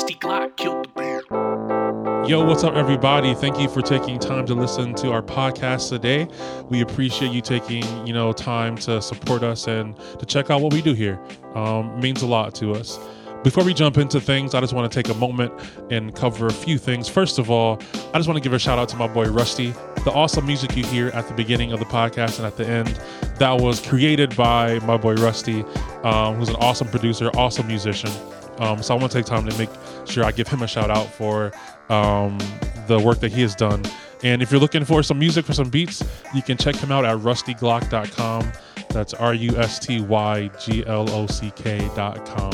Rusty Glock killed the bear. Yo, what's up, everybody? Thank you for taking time to listen to our podcast today. We appreciate you taking, you know, time to support us and to check out what we do here. Um, means a lot to us. Before we jump into things, I just want to take a moment and cover a few things. First of all, I just want to give a shout out to my boy Rusty. The awesome music you hear at the beginning of the podcast and at the end, that was created by my boy Rusty, um, who's an awesome producer, awesome musician. Um, so I want to take time to make sure I give him a shout out for um, the work that he has done. And if you're looking for some music for some beats, you can check him out at rustyglock.com. That's R U S T Y G L O C K.com.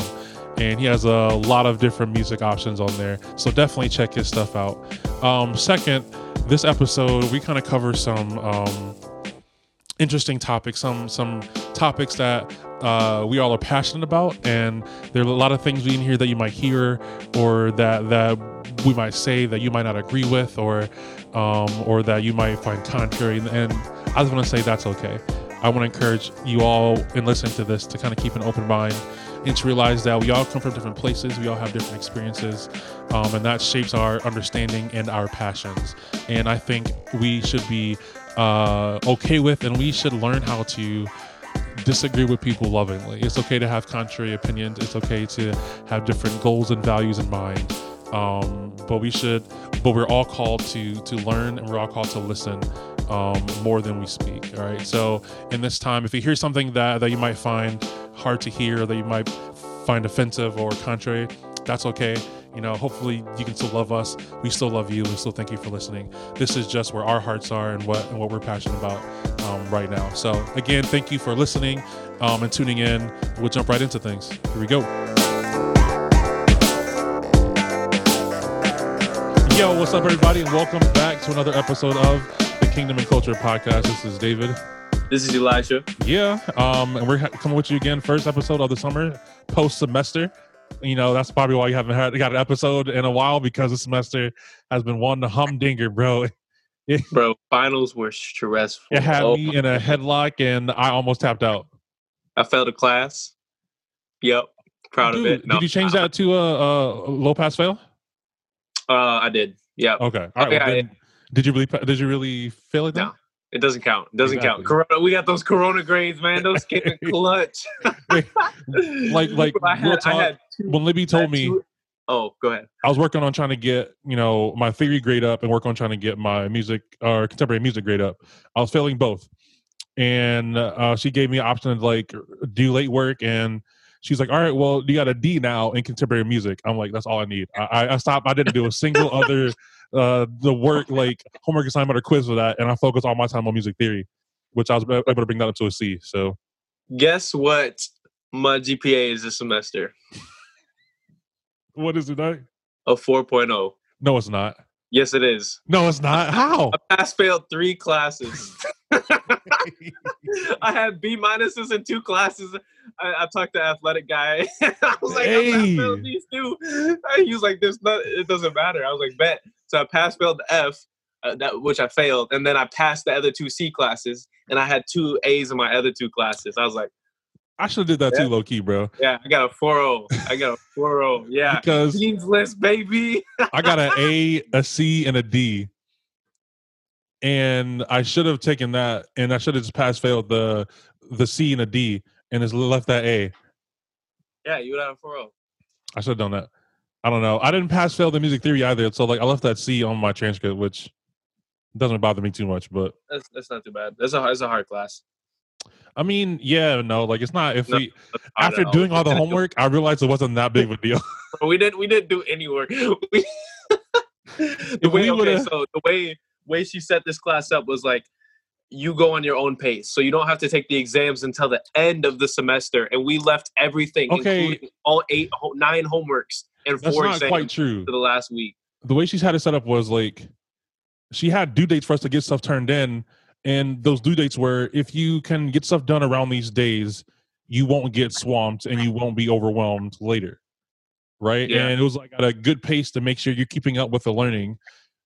And he has a lot of different music options on there. So definitely check his stuff out. Um, second, this episode, we kind of cover some um, interesting topics, some some topics that uh, we all are passionate about, and there are a lot of things in here that you might hear or that that we might say that you might not agree with, or um, or that you might find contrary. And, I just want to say that's okay. I want to encourage you all in listening to this to kind of keep an open mind and to realize that we all come from different places, we all have different experiences, um, and that shapes our understanding and our passions. And I think we should be uh, okay with, and we should learn how to disagree with people lovingly. It's okay to have contrary opinions. It's okay to have different goals and values in mind. Um, but we should, but we're all called to to learn, and we're all called to listen um, more than we speak. All right. So in this time, if you hear something that that you might find hard to hear, that you might find offensive or contrary, that's okay. You know, hopefully you can still love us. We still love you. We still thank you for listening. This is just where our hearts are and what and what we're passionate about um, right now. So again, thank you for listening um, and tuning in. We'll jump right into things. Here we go. Yo, what's up, everybody, and welcome back to another episode of the Kingdom and Culture podcast. This is David. This is Elijah. Yeah, um, and we're coming with you again, first episode of the summer, post semester. You know, that's probably why you haven't had got an episode in a while because the semester has been one to humdinger, bro. Bro, finals were stressful. it had Oh, me in a headlock, and I almost tapped out. I failed a class. Yep. Proud Dude, of it. No, did you change that to a, a low pass fail? Uh, I did. Yep. Okay, all right. Okay, well, then, did you really? Did you really fail it? Then? No. It doesn't count. It doesn't Exactly. count. Corona, we got those Corona grades, man. Those came in clutch. Like, like I had, I had two, when Libby told me. two- oh, go ahead. I was working on trying to get, you know, my theory grade up and work on trying to get my music or contemporary music grade up. I was failing both. And uh, she gave me an option to like do late work. And she's like, all right, well, you got a D now in contemporary music. I'm like, that's all I need. I, I, I stopped. I didn't do a single other, uh, the work, like homework assignment or quiz for that. And I focused all my time on music theory, which I was able to bring that up to a C. So Guess what my GPA is this semester? What is it? Like? A 4.0. No, it's not. Yes, it is. No, it's not. How? I pass failed three classes. I had B minuses in two classes. I, I talked to athletic guy. I was like, I Hey. failed these two. He was like, "There's not. It doesn't matter." I was like, "Bet." So I passed failed the F, uh, that which I failed, and then I passed the other two C classes, and I had two A's in my other two classes. I was like, I should have did that Yeah. too, low key, bro. "Yeah, I got a 4.0. I got a 4.0. Yeah, Because Dean's list, baby." I got an A, a C, and a D. And I should have taken that, and I should have just pass failed the the C and a D, and just left that A. Yeah, you would have a 4.0. I should have done that. I don't know. I didn't pass fail the music theory either, so like I left that C on my transcript, which doesn't bother me too much. But That's that's not too bad. That's a that's a hard class. I mean, yeah, no, like it's not. If No, we after all. doing all the homework, I realized it wasn't that big of a deal. we didn't we didn't do any work. We, the way okay, so the way way she set this class up was like you go on your own pace, so you don't have to take the exams until the end of the semester. And we left everything, Okay. including all eight, nine homeworks and That's four not exams quite true. for the last week. the way she's had it set up was like she had due dates for us to get stuff turned in and those due dates where if you can get stuff done around these days you won't get swamped and you won't be overwhelmed later right Yeah. and it was like at a good pace to make sure you're keeping up with the learning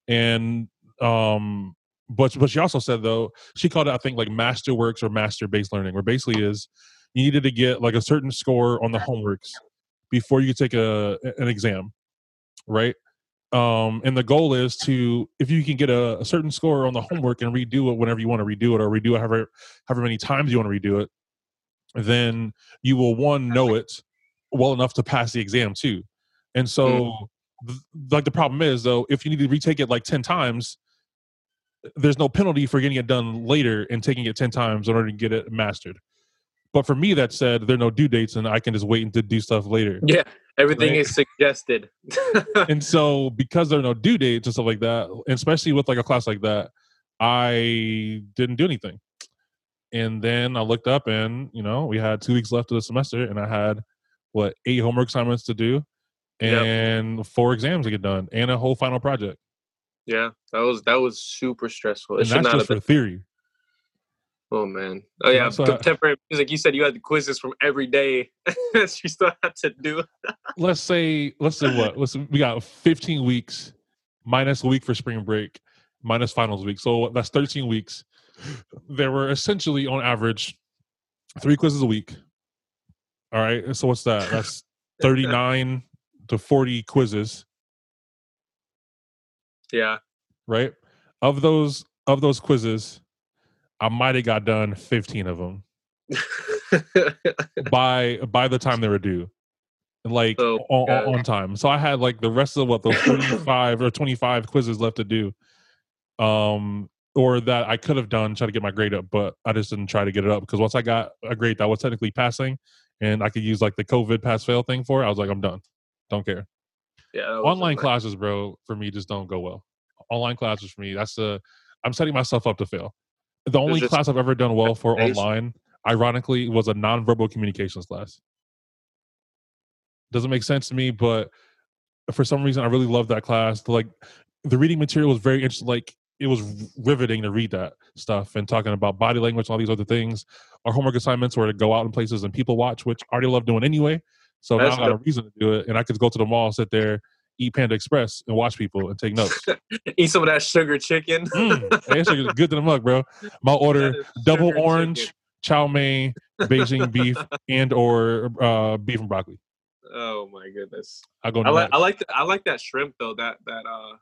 and um but but she also said though she called it i think like masterworks or master based learning where basically is you needed to get like a certain score on the homeworks before you could take a an exam right? Um, and the goal is to if you can get a, a certain score on the homework and redo it whenever you want to redo it, or redo it however however many times you want to redo it, then you will one know it well enough to pass the exam too. And so, Mm. th- like the problem is though, if you need to retake it like ten times, there's no penalty for getting it done later and taking it 10 times in order to get it mastered. But for me, that said, there are no due dates and I can just wait and to do stuff later. Yeah, everything Right. is suggested. and so because there are no due dates and stuff like that, especially with like a class like that, I didn't do anything. And then I looked up and, you know, we had two weeks left of the semester and I had what, eight homework assignments to do Yep. and four exams to get done and a whole final project. yeah, that was that was super stressful. It And that's not just for theory. Oh man. Oh yeah, why- contemporary music. You said you had the quizzes from every day. that you still had to do. let's say let's say what let's we got 15 weeks minus a week for spring break minus finals week so that's 13 weeks there were essentially on average three quizzes a week all right so what's that that's 39 to 40 quizzes Yeah. right of those of those quizzes i might have got done 15 of them by by the time they were due. Like Oh, on, on time. So i had like the rest of what those 45 or 25 quizzes left to do. Um or that i could have done try to get my grade up but i just didn't try to get it up because once i got a grade that was technically passing and i could use like the covid pass fail thing for it i was like i'm done. Don't care. Yeah. online classes bro for me just don't go well. Online classes for me that's a i'm setting myself up to fail the only just class i've ever done well for online ironically was a nonverbal communications class. Doesn't make sense to me but for some reason i really love that class. Like the reading material was very interesting like it was riveting to read that stuff and talking about body language and all these other things. Our homework assignments were to go out in places and people watch which I already love doing anyway so That's now i got a reason to do it and i could go to the mall sit there eat panda express and watch people and take notes Eat some of that sugar chicken. mm, hey, it's like good to the mug bro my order double orange chicken. chow mein beijing beef and or uh beef and broccoli Oh my goodness. i go I like. I like the, I like that shrimp though. That that uh,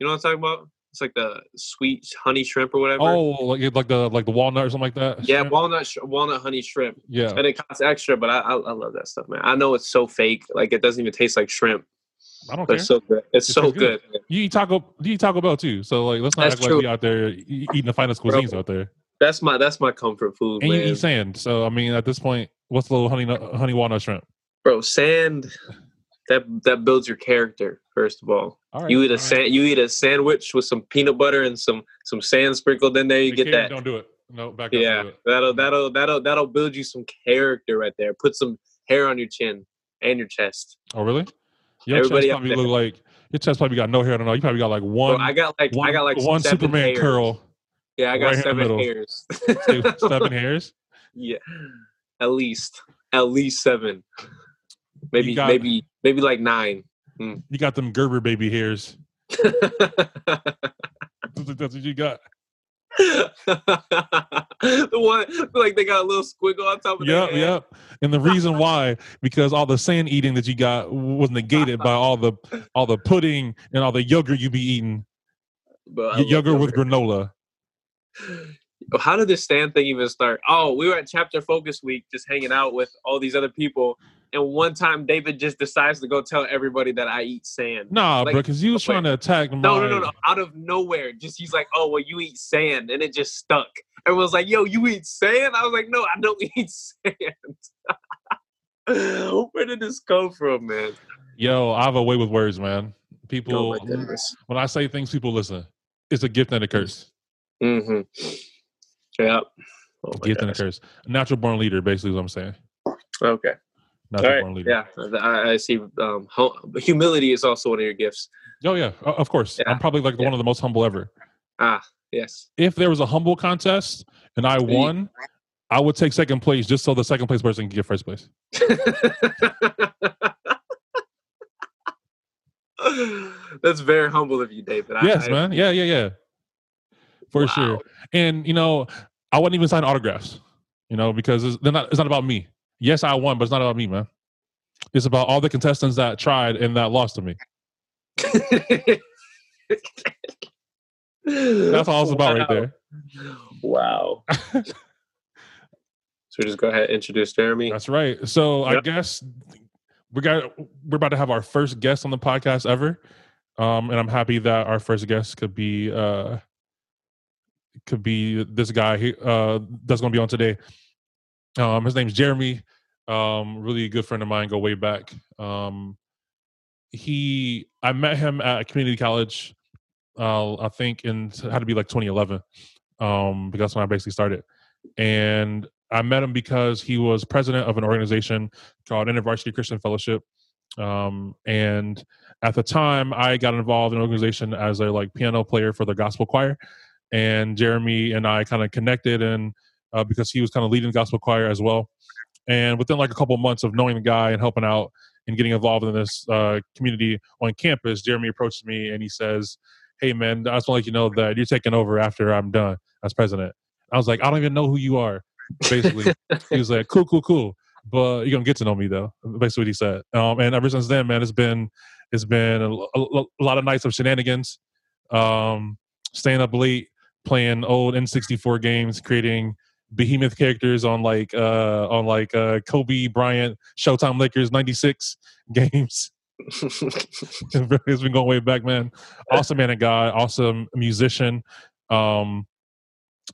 you know what I'm talking about? It's like the sweet honey shrimp or whatever. oh like like the like the walnut or something like that yeah, shrimp? walnut sh- walnut honey shrimp, yeah and it costs extra, but I, I I love that stuff, man. I know it's so fake, like it doesn't even taste like shrimp, i don't but care it's so good. It's It so good. good. You eat taco. You eat Taco Bell too. So like, let's not That's act like true. we out there eating the finest Bro. cuisines out there. That's my that's my comfort food, And you eat sand. So I mean, at this point, what's the little honey honey walnut shrimp? Bro, sand that that builds your character. First of all, All right, you eat a right. sand you eat a sandwich with some peanut butter and some some sand sprinkled in there. You Be get that. Don't do it. No, back up. Yeah, do it. that'll that'll that'll that'll build you some character right there. Put some hair on your chin and your chest. Oh really? Your Everybody chest probably look like your chest probably got no hair. at don't. You probably got like Bro, one. I got like one, I got like one seven Superman hairs. curl. Yeah, I got right here in the seven hairs. seven hairs. yeah, at least at least seven. Maybe got- maybe maybe like nine. Hmm. You got them Gerber baby hairs. That's what you got. the one like they got a little squiggle on top of Yep, yep. And the reason why, because all the sand eating that you got was negated by all the all the pudding and all the yogurt you be eating. But I Y- love yogurt with granola. How did this stand thing even start? Oh, we were at chapter focus week just hanging out with all these other people. And one time David just decides to go tell everybody that I eat sand. Nah, Like, bro, because you was trying to attack my. No, no, no, no. Out of nowhere. Just he's like, oh, well, you eat sand. And it just stuck. Everyone's like, yo, you eat sand? I was like, no, I don't eat sand. Where did this come from, man? Yo, I have a way with words, man. Oh People, goodness. when I say things, people listen. It's a gift and a curse. Mm-hmm. Yeah. Oh gift and a curse. Natural born leader, basically, is what I'm saying. Okay. Natural All born leader. Yeah. I, I see. Um, hum- humility is also one of your gifts. Oh yeah, of course. Yeah. I'm probably like the Yeah. one of the most humble ever. Ah, yes. If there was a humble contest and I won, I would take second place just so the second place person can get first place. That's very humble of you, David. Yes, I- man. Yeah, yeah, yeah. For Wow. sure. And you know, I wouldn't even sign autographs. You know, because it's, they're not. It's not about me. Yes, I won, but it's not about me, man. It's about all the contestants that tried and that lost to me. That's all it's about right there. Wow. so just go ahead and introduce Jeremy. That's right. So I guess we got we're about to have our first guest on the podcast ever. Um, and I'm happy that our first guest could be uh could be this guy uh that's gonna be on today. Um his name's Jeremy. Um really good friend of mine, go way back. Um he I met him at community college uh I think in had to be like 2011. Um because that's when I basically started. And I met him because he was president of an organization called InterVarsity Christian Fellowship. Um, and at the time, I got involved in an organization as a like piano player for the gospel choir. And Jeremy and I kind of connected, and uh, because he was kind of leading the gospel choir as well. And within like a couple months of knowing the guy and helping out and getting involved in this uh, community on campus, Jeremy approached me and he says, "Hey man, I just want to let you know that you're taking over after I'm done as president." I was like, "I don't even know who you are." Basically, he was like, "Cool, cool, cool." But you're gonna get to know me though. Basically, what he said. Um, and ever since then, man, it's been it's been a, a- a lot of nights of shenanigans, um, staying up late, playing old N64 games, creating behemoth characters on like uh on like uh Kobe Bryant Showtime Lakers 96 games. it's been going way back, man. Awesome man and guy, awesome musician. Um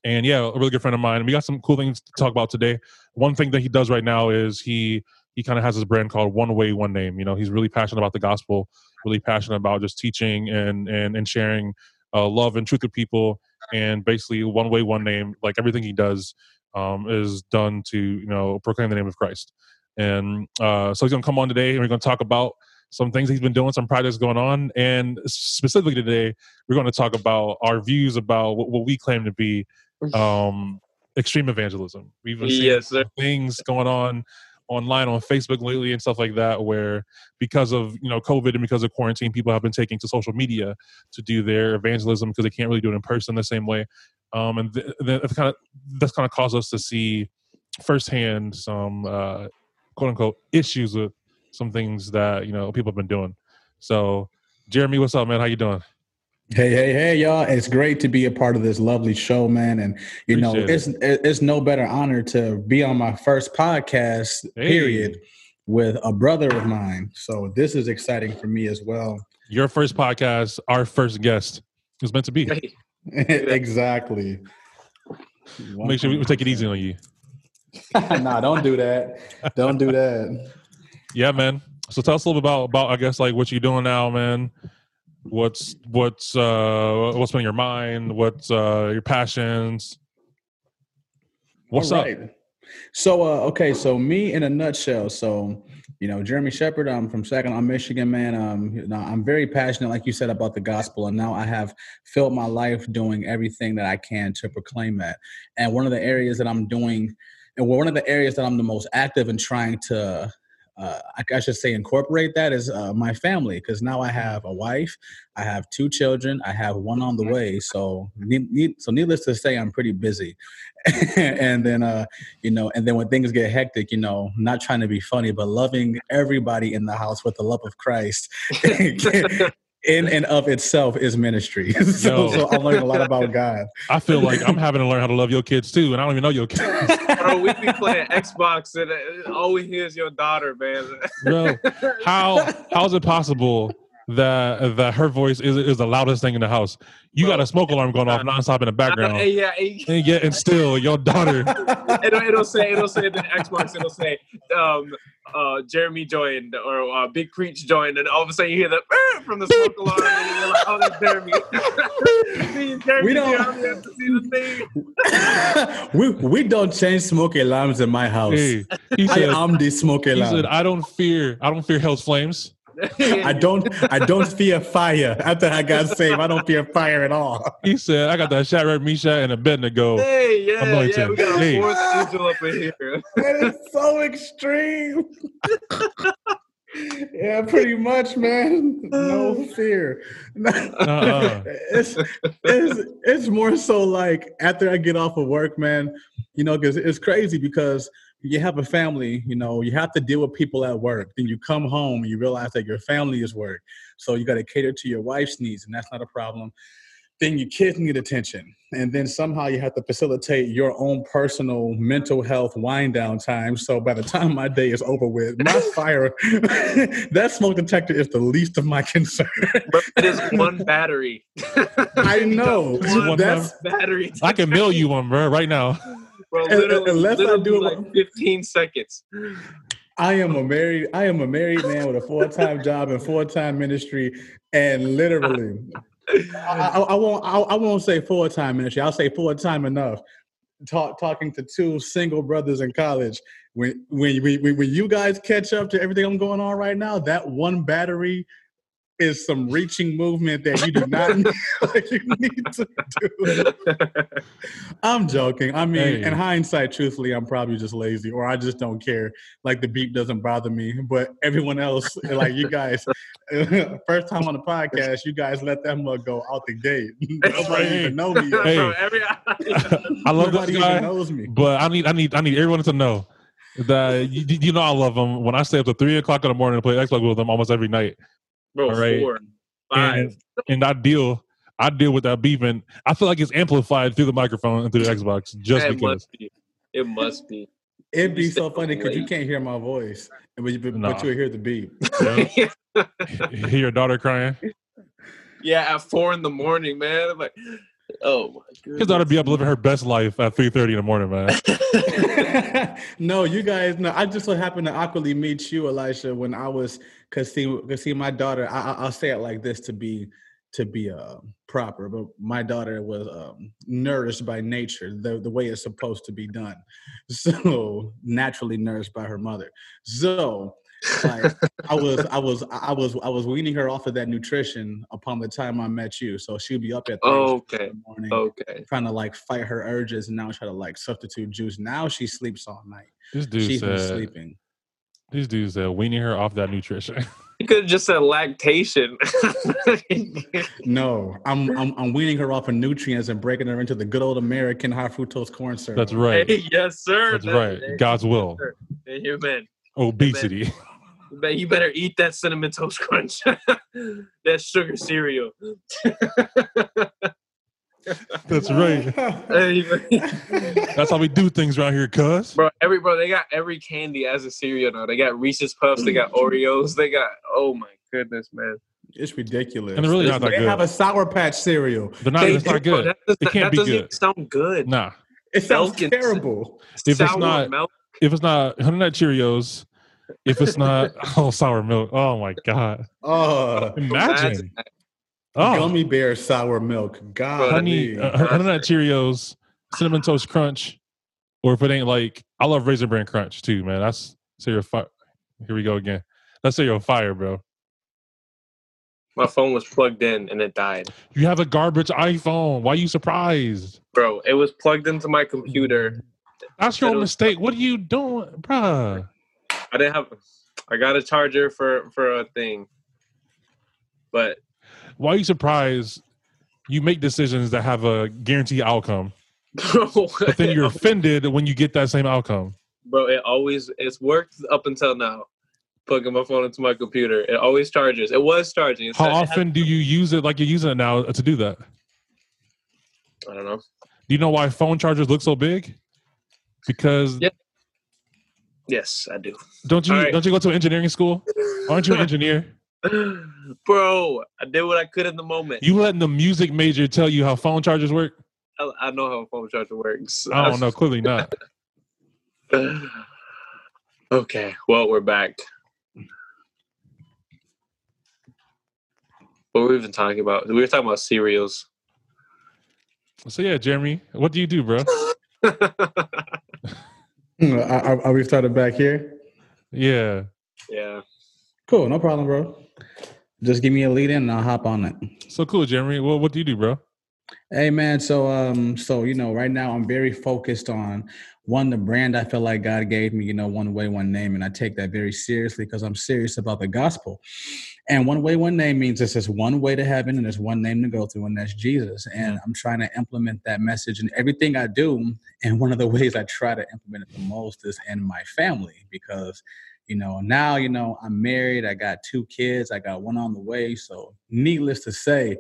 and yeah, a really good friend of mine. And we got some cool things to talk about today. One thing that he does right now is he he kind of has his brand called One Way, One Name. You know, he's really passionate about the gospel, really passionate about just teaching and and and sharing uh, love and truth with people. And basically, one way, one name. Like everything he does um, is done to you know proclaim the name of Christ. And uh, so he's gonna come on today, and we're gonna talk about some things he's been doing, some projects going on, and specifically today, we're going to talk about our views about what, what we claim to be um, extreme evangelism. We've been seeing yes, sir. things going on online on Facebook lately and stuff like that, where because of you know COVID and because of quarantine, people have been taking to social media to do their evangelism because they can't really do it in person the same way. Um, and th- th- that's kind of that's kind of caused us to see firsthand some uh, quote unquote issues with some things that you know people have been doing. So, Jeremy, what's up, man? How you doing? Hey, hey, hey, y'all! It's great to be a part of this lovely show, man. And you know, Appreciate it's it's no better honor to be on my first podcast, Hey. period, with a brother of mine. So this is exciting for me as well. Your first podcast, our first guest is meant to be. Hey, exactly. Make sure we take it easy on you. nah, don't do that. Don't do that. Yeah, man. So tell us a little bit about about I guess like what you're doing now, man. What's what's uh what's on your mind? What's uh your passions? What's up? So, uh, okay, so me in a nutshell. So, you know, Jeremy Shepard. I'm from Saginaw, Michigan, man. Um, I'm very passionate, like you said, about the gospel, and now I have filled my life doing everything that I can to proclaim that. And one of the areas that I'm doing, and one of the areas that I'm the most active in trying to. Uh, I, I should say incorporate that is uh, my family because now I have a wife, I have two children, I have one on the way. So, need, need, so needless to say, I'm pretty busy. and then uh you know and then when things get hectic you know not trying to be funny but loving everybody in the house with the love of christ in and of itself is ministry so, so i'm learning a lot about god I feel like I'm having to learn how to love your kids too, and I don't even know your kids. Bro, we be playing Xbox and uh, all we hear is your daughter, man. Bro, how how is it possible that that her voice is is the loudest thing in the house? You got a smoke alarm going off nonstop in the Hey, background, yeah, hey, and yet and still your daughter. it'll, it'll say it'll say the Xbox. It'll say um, uh, Jeremy joined or uh, Big Preach joined, and all of a sudden you hear the from the smoke alarm, and you're like, "Oh, that's Jeremy." Jeremy We don't- here, I'm here to see the thing. we we don't change smoke alarms in my house Hey, he i said, am the smoke he alarm said, I don't fear, I don't fear hell's flames. I don't I don't fear fire. After I got saved, I don't fear fire at all. He said, I got that Shadrach, Meshach, and Abednego. Hey, yeah, Anointed. yeah, we got a Hey. fourth angel up in here. That is so extreme. yeah, pretty much, man. No fear. Uh-uh. it's, it's it's more so like after I get off of work, man. You know, because it's crazy because you have a family, you know, you have to deal with people at work. Then you come home and you realize that your family is work. So you got to cater to your wife's needs, and that's not a problem. Then your kids need attention. And then somehow you have to facilitate your own personal mental health wind down time. So by the time my day is over with, my fire, that smoke detector is the least of my concern. But it is one battery. I know. One That's battery. I can mail you one, bro, right now. Bro, literally, unless I literally do it- like 15 seconds. I am a married I am a married man with a full time job and full time ministry, and literally, I, I, I won't I, I won't say full time ministry. I'll say full time enough. Talk, talking to two single brothers in college. When when when when you guys catch up to everything I'm going on right now, that one battery is some reaching movement that you do not need, like you need to do. I'm joking. I mean, Hey. in hindsight, truthfully, I'm probably just lazy or I just don't care. Like the beep doesn't bother me. But everyone else, like you guys, first time on the podcast, you guys let that mug go out the gate. Nobody Hey. even know me. Hey. Bro, every, I love this guy, even knows me. but I need, I need, I need everyone to know that you, you know I love him. When I stay up to three o'clock in the morning to play Xbox with him almost every night, bro, All right. four, five. and and I deal, I deal with that beef, and I feel like it's amplified through the microphone and through the Xbox just it because. must be. It must be. It'd be so funny because you can't hear my voice, but, you- but, Nah. you'll hear the beat. Hear your daughter crying. yeah, at four in the morning, man. I'm like, oh my god. His daughter be up living her best life at three thirty in the morning, man. no, you guys know. I just so happened to awkwardly meet you, Elisha, when I was because see, cause see, my daughter. I, I- I'll say it like this to be to be uh, proper, but my daughter was um, nourished by nature, the the way it's supposed to be done. So naturally nourished by her mother. So. Like I was, I was, I was, I was weaning her off of that nutrition upon the time I met you. So she'd be up at three Okay. the morning, Okay. trying to like fight her urges and now try to like substitute juice. Now she sleeps all night. This dude She's been sleeping. "This dudes said weaning her off that nutrition." You could have just said lactation. No, I'm, I'm I'm weaning her off of nutrients and breaking her into the good old American high fructose corn syrup. That's right. Hey, yes, sir. That's That- right. hey, God's will. sir. Hey, Amen. Obesity. You bet- You better eat that cinnamon toast crunch. that sugar cereal. That's right. That's how we do things around here, cuz. bro, every bro, they got every candy as a cereal now. They got Reese's Puffs, they got Oreos, they got oh my goodness, man. It's ridiculous. And they're really not that they good. have a Sour Patch cereal. They're not. They It's not do, bro. good. That, does- It can't that be doesn't good. sound good. Nah. It sounds Milk terrible. If it's not- milk. If it's not Honey Nut Cheerios, if it's not oh sour milk. Oh my god. Oh, Imagine. That's- Oh, gummy bear sour milk. God, honey, uh, Honey Nut Cheerios, cinnamon toast crunch, or if it ain't like I love Raisin Bran Crunch too, man. That's cereal fire. Here we go again. That's cereal fire, bro. My phone was plugged in and it died. You have a garbage iPhone. Why are you surprised? Bro, it was plugged into my computer. That's your It own was- mistake. What are you doing, bruh? I didn't have I got a charger for for a thing. But Why are you surprised? You make decisions that have a guaranteed outcome, but then you're offended when you get that same outcome. bro, it always it's worked up until now. Plugging my phone into my computer. It always charges. It was charging. It How often do you use it like you're using it now to do that? I don't know. Do you know why phone chargers look so big? Because Yeah. Yes, I do. don't you right. don't you go to engineering school? Aren't you an engineer? Bro, I did what I could in the moment. You letting the music major tell you how phone chargers work? I, I know how a phone charger works. I don't know. Clearly not. okay, well, we're back. What were we even talking about? We were talking about cereals. So yeah, Jeremy, what do you do, bro? Hmm, Are, are- are we started back here? Yeah. yeah. Cool, no problem, bro. Just give me a lead in and I'll hop on it. So cool, Jeremy. Well, what do you do, bro? Hey man, so um, so you know, right now I'm very focused on one the brand I feel like God gave me, you know, one way, one name, and I take that very seriously because I'm serious about the gospel. And one way, one name means it's just one way to heaven and there's one name to go through, and that's Jesus. And I'm trying to implement that message in everything I do. And one of the ways I try to implement it the most is in my family because you know now you know i'm married i got two kids i got one on the way so needless to say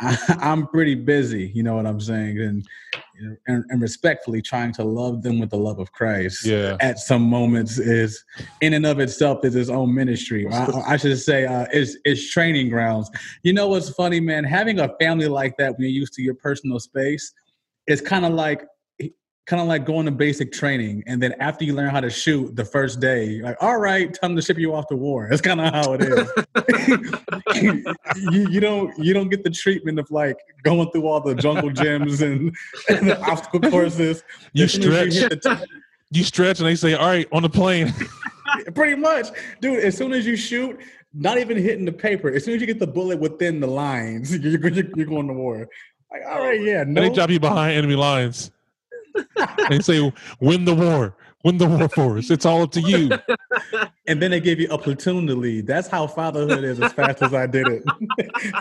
I, am pretty busy you know what i'm saying and, and, and respectfully trying to love them with the love of christ Yeah. at some moments is in and of itself is its own ministry. I, I should say uh, it's, it's training grounds. You know what's funny man? Having a family like that when you're used to your personal space it's kind of like kind of like going to basic training and then after you learn how to shoot the first day like all right time to ship you off to war that's kind of how it is you, you don't you don't get the treatment of like going through all the jungle gyms and, and the obstacle courses You stretch. the t- You stretch, and they say, "All right, on the plane." pretty much dude as soon as you shoot not even hitting the paper as soon as you get the bullet within the lines you're, you're, you're going to war like all right oh, yeah And they drop you behind enemy lines. And say, "Win the war, win the war for us. It's all up to you." and then they give you a platoon to lead. That's how fatherhood is as fast as I did it.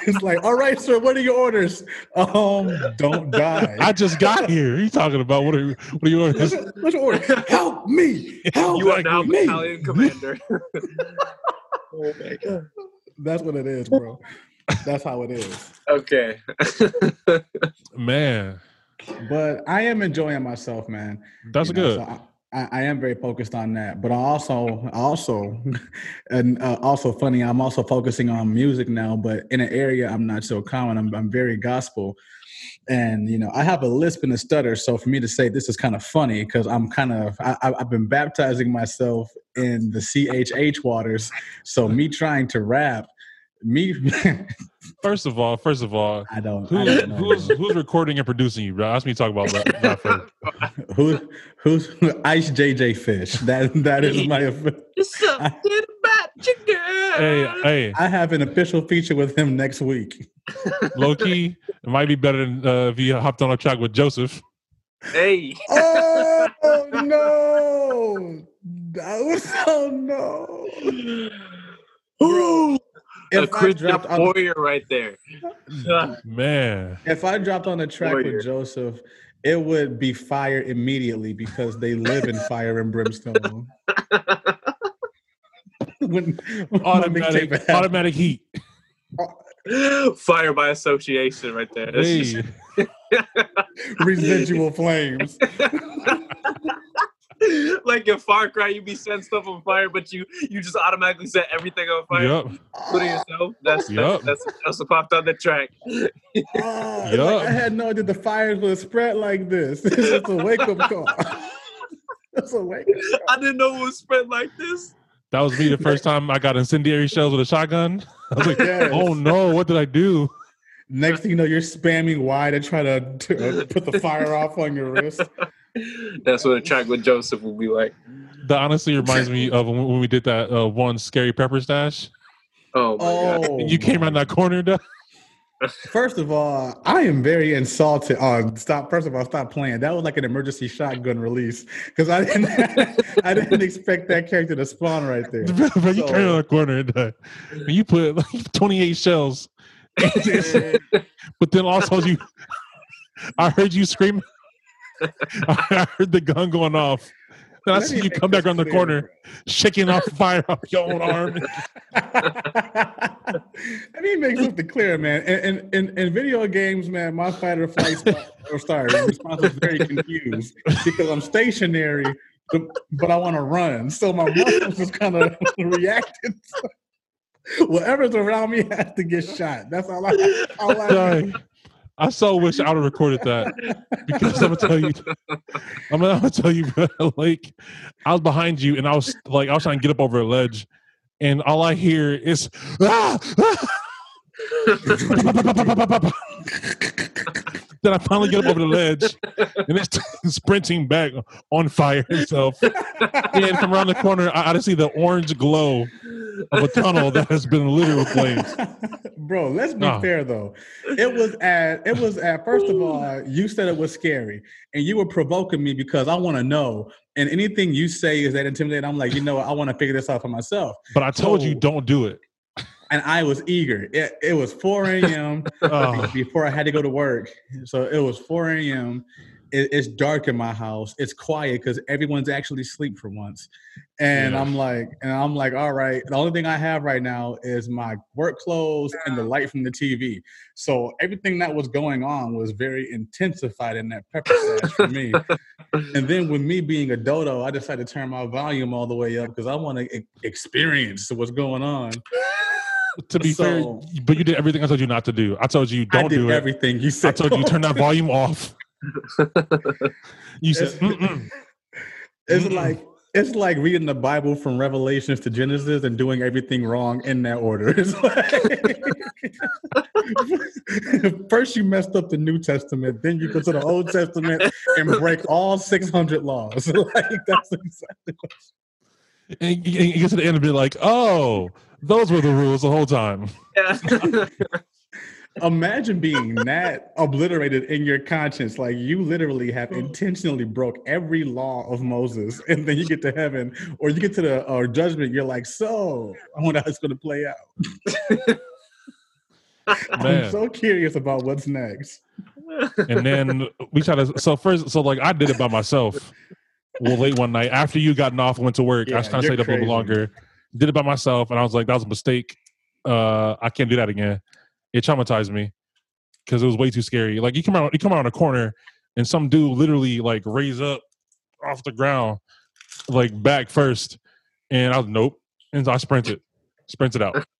it's like, all right, sir, what are your orders? Um, don't die. I just got here. What are you talking about? What are what are your orders? what's your order? Help me! Help me! You are now me! battalion commander. oh my god. That's what it is, bro. That's how it is. Okay. Man, But I am enjoying myself, man. that's You know, good. so I, I, am very focused on that, but I also, also, and uh, also funny. I'm also focusing on music now, but in an area I'm not so common. I'm, I'm very gospel, and you know I have a lisp and a stutter. So for me to say this is kind of funny because I'm kind of I- I've been baptizing myself in the CHH waters. So me trying to rap, me, First of all, first of all, I don't. I don't know. who's who's recording and producing you, bro? Ask me to talk about that, that first. Who, who's Ice JJ Fish? That that is my. Something about you, girl. Hey, hey, I have an official feature with him next week. low key, it might be better than uh, if you hopped on a track with Joseph. Hey. Oh no! That was oh no! Ooh, a If I Christian dropped on, warrior right there. Mm, man, if I dropped on a track Warrior. with Joseph, it would be fire immediately because they live in fire and brimstone. when, when automatic, automatic heat. Fire by association right there. Hey, just- residual flames. Like in Far Cry, you be setting stuff on fire, but you you just automatically set everything on fire, yep. including yourself. That's Yup. that's, that's that's what popped on the track. Ah, it's like, I had no idea the fires would spread like this. it's a wake up call. it's a wake up call. I didn't know it was spread like this. That was me the first time I got incendiary shells with a shotgun. I was like, Yes. oh no, what did I do? Next thing you know, you're spamming Y to try to, to uh, put the fire off on your wrist. That's what a track with Joseph would be like. That honestly reminds me of when when we did that uh, one scary pepper stash. Oh my god. Oh, you came around that corner, though. First of all, I am very insulted. Oh, stop! First of all, stop playing. That was like an emergency shotgun release because I didn't, I didn't expect that character to spawn right there. Bro, you So- came around that corner and, uh, you put like 28 shells. but then also you, I heard you scream. I heard the gun going off. Then I see you come back around the clear. corner, shaking off fire off your own arm. Let me make something clear, man. In, in, in, in video games, man, my fight or flight or sorry, response is very confused because I'm stationary, but, but I want to run. So my muscles just kind of reacted. Whatever's around me has to get shot. That's all I. All I. I so wish I would have recorded that because I'm gonna tell you, I'm gonna, I'm gonna tell you, like I was behind you and I was like I was trying to get up over a ledge, and all I hear is ah, ah. then I finally get up over the ledge and it's sprinting back on fire itself. And from around the corner, I, I just see the orange glow of a tunnel that has been littered with flames. bro. Let's be fair though. It was at it was at first of all, you said it was scary, and you were provoking me because I want to know. And anything you say is that intimidating. I'm like, you know, what? I want to figure this out for myself. But I told you don't do it. And I was eager. It, it was 4 a.m. Oh, before I had to go to work. So it was 4 a.m. It, it's dark in my house. It's quiet because everyone's actually asleep for once. And Yeah. I'm like, and I'm like, all right. The only thing I have right now is my work clothes and the light from the TV. So everything that was going on was very intensified in that pepper stash for me. And then with me being a dodo, I decided to turn my volume all the way up because I want to experience what's going on. to be fair, but you did everything I told you not to do. I told you don't did do it. everything you I said. told you turn that volume off. You said, It's- Mm-mm. It's Mm-mm. like it's like reading the Bible from Revelations to Genesis and doing everything wrong in that order. It's like first you messed up the New Testament, then you go to the Old Testament and break all six hundred laws. like that's exactly what and you, and you get to the end and be like, oh, those were the rules the whole time. Yeah. Imagine being that obliterated in your conscience. Like you literally have intentionally broke every law of Moses, and then you get to heaven or you get to the uh, judgment. You're like, so I wonder how it's going to play out. I'm so curious about what's next. And then we try to, so first, so like I did it by myself. Well, late one night after you gotten off and went to work, I Yeah, was kind of you're stayed up a little longer. Did it by myself, and I was like, that was a mistake. Uh, I can't do that again. It traumatized me because it was way too scary. Like you come out, you come out on a corner, and some dude literally like raise up off the ground, like back first, and I was nope, and so I sprinted, sprinted out.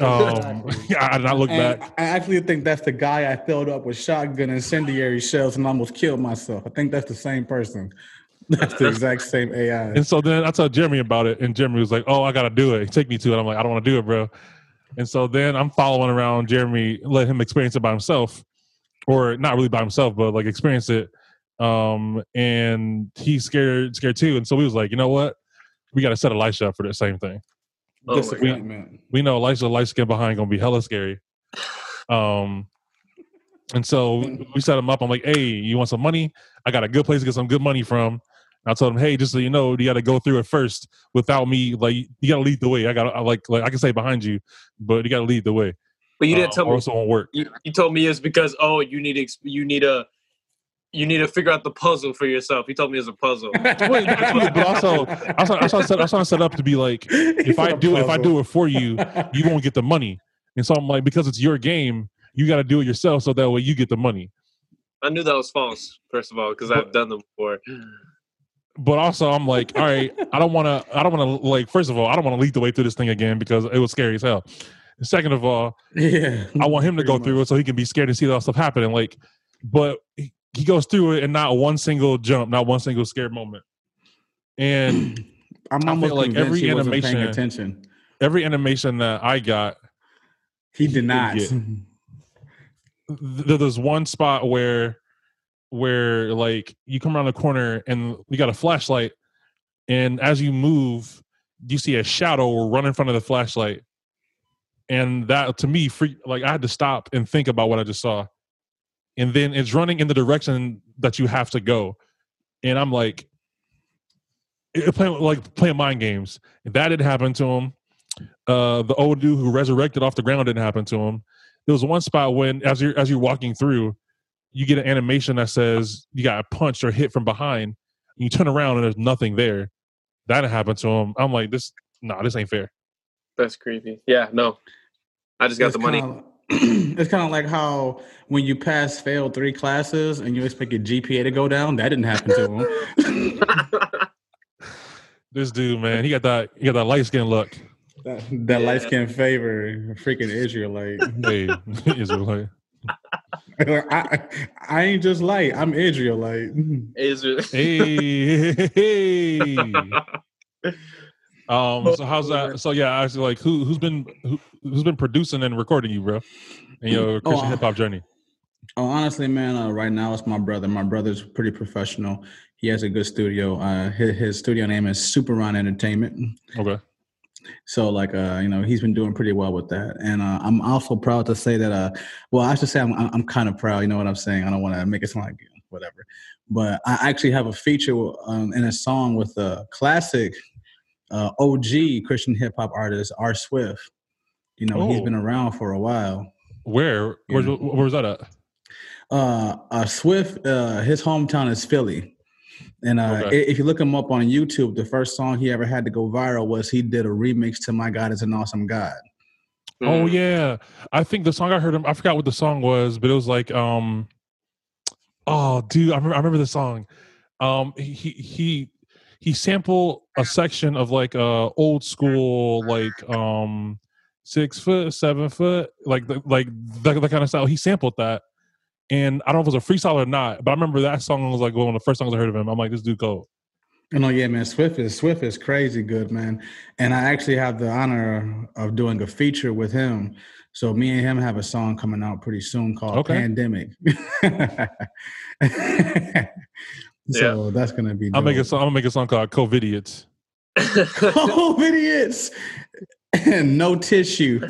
Um, I did not look And back. I actually think that's the guy I filled up with shotgun incendiary shells and almost killed myself. I think that's the same person. That's the exact same AI. And so then I told Jeremy about it, and Jeremy was like, "Oh, I gotta do it. Take me to it." I'm like, "I don't want to do it, bro." And so then I'm following around Jeremy, let him experience it by himself, or not really by himself, but like experience it. Um, and he's scared, scared too. And so we was like, you know what? We got to set Elisha up for the same thing. Oh my Disagreement. We know Elisha light skin behind gonna be hella scary. Um, and so we set him up. I'm like, hey, you want some money? I got a good place to get some good money from. And I told him, hey, just so you know, you got to go through it first without me. Like, you got to lead the way. I got to like, like I can say behind you, but you got to lead the way. But you didn't Uh, tell me. else it won't work. You, you told me it's because oh you need ex- you need a you need to figure out the puzzle for yourself. You told me it's a puzzle. Wait, but also, I was, I was set, I was trying to set up to be like, if I do, if I do it for you, you won't get the money. And so I'm like, because it's your game, you got to do it yourself, so that way you get the money. I knew that was false. First of all, because I've done them before. But also I'm like, all right, I don't want to, I don't want to like. First of all, I don't want to lead the way through this thing again because it was scary as hell. And second of all, yeah. I want him to go Pretty through it so he can be scared and see that stuff happening. Like, but he, he goes through it and not one single jump, not one single scared moment. And I'm I almost feel like every he wasn't paying animation- attention. every animation that I got, He did not. there's one spot where, where like you come around the corner and you got a flashlight, and as you move, you see a shadow run in front of the flashlight, and that to me, freak, like I had to stop and think about what I just saw, and then it's running in the direction that you have to go, and I'm like, playing like playing mind games. That didn't happen to him. Uh, the old dude who resurrected off the ground didn't happen to him. There was one spot when, as you're as you're walking through, you get an animation that says you got punched or hit from behind. And you turn around and there's nothing there. That didn't happen to him. I'm like, this, nah, this ain't fair. That's creepy. Yeah, no. I just got It's the money. kinda- it's kind of like how when you pass fail three classes and you expect your GPA to go down. That didn't happen to him. This dude, man, he got that, he got that light skin look. that that Yeah. light skin favor, freaking Israelite. Hey, Israelite. I, I ain't just light. I'm Israelite. Is it? Hey, hey. Um. So how's that? So yeah, actually, like, who who's been who, who's been producing and recording you, bro, in your Christian uh, hip hop journey? Oh, honestly, man, uh, right now it's my brother. My brother's pretty professional. He has a good studio. Uh, his, his studio name is Super Run Entertainment. Okay. So like uh, you know, he's been doing pretty well with that, and uh, I'm also proud to say that. Uh, well, I should say I'm I'm kind of proud. You know what I'm saying? I don't want to make it sound like whatever, but I actually have a feature um, in a song with a classic uh, OG Christian hip hop artist R Swift. You know, he's been around for a while. Where? Where's, Yeah. where was that at? Uh, uh Swift, uh, his hometown is Philly. And uh, Okay. if you look him up on YouTube, the first song he ever had to go viral was he did a remix to "My God Is an Awesome God." Oh Mm. yeah, I think the song I heard him. I forgot what the song was, but it was like, um, oh, dude, I remember. I remember the song. Um, he he he, he sampled a section of like uh old school like um six foot seven foot like the, like that, that kind of style. He sampled that, and I don't know if it was a freestyle or not, but I remember that song was like one of the first songs I heard of him. I'm like, this dude cold. You know, yeah, man. Swift is Swift is crazy good, man. And I actually have the honor of doing a feature with him. So me and him have a song coming out pretty soon called Okay. "Pandemic." so that's gonna be. I'll make a song. I'm gonna make a song called "Covidiots." Oh, idiots! And no tissue.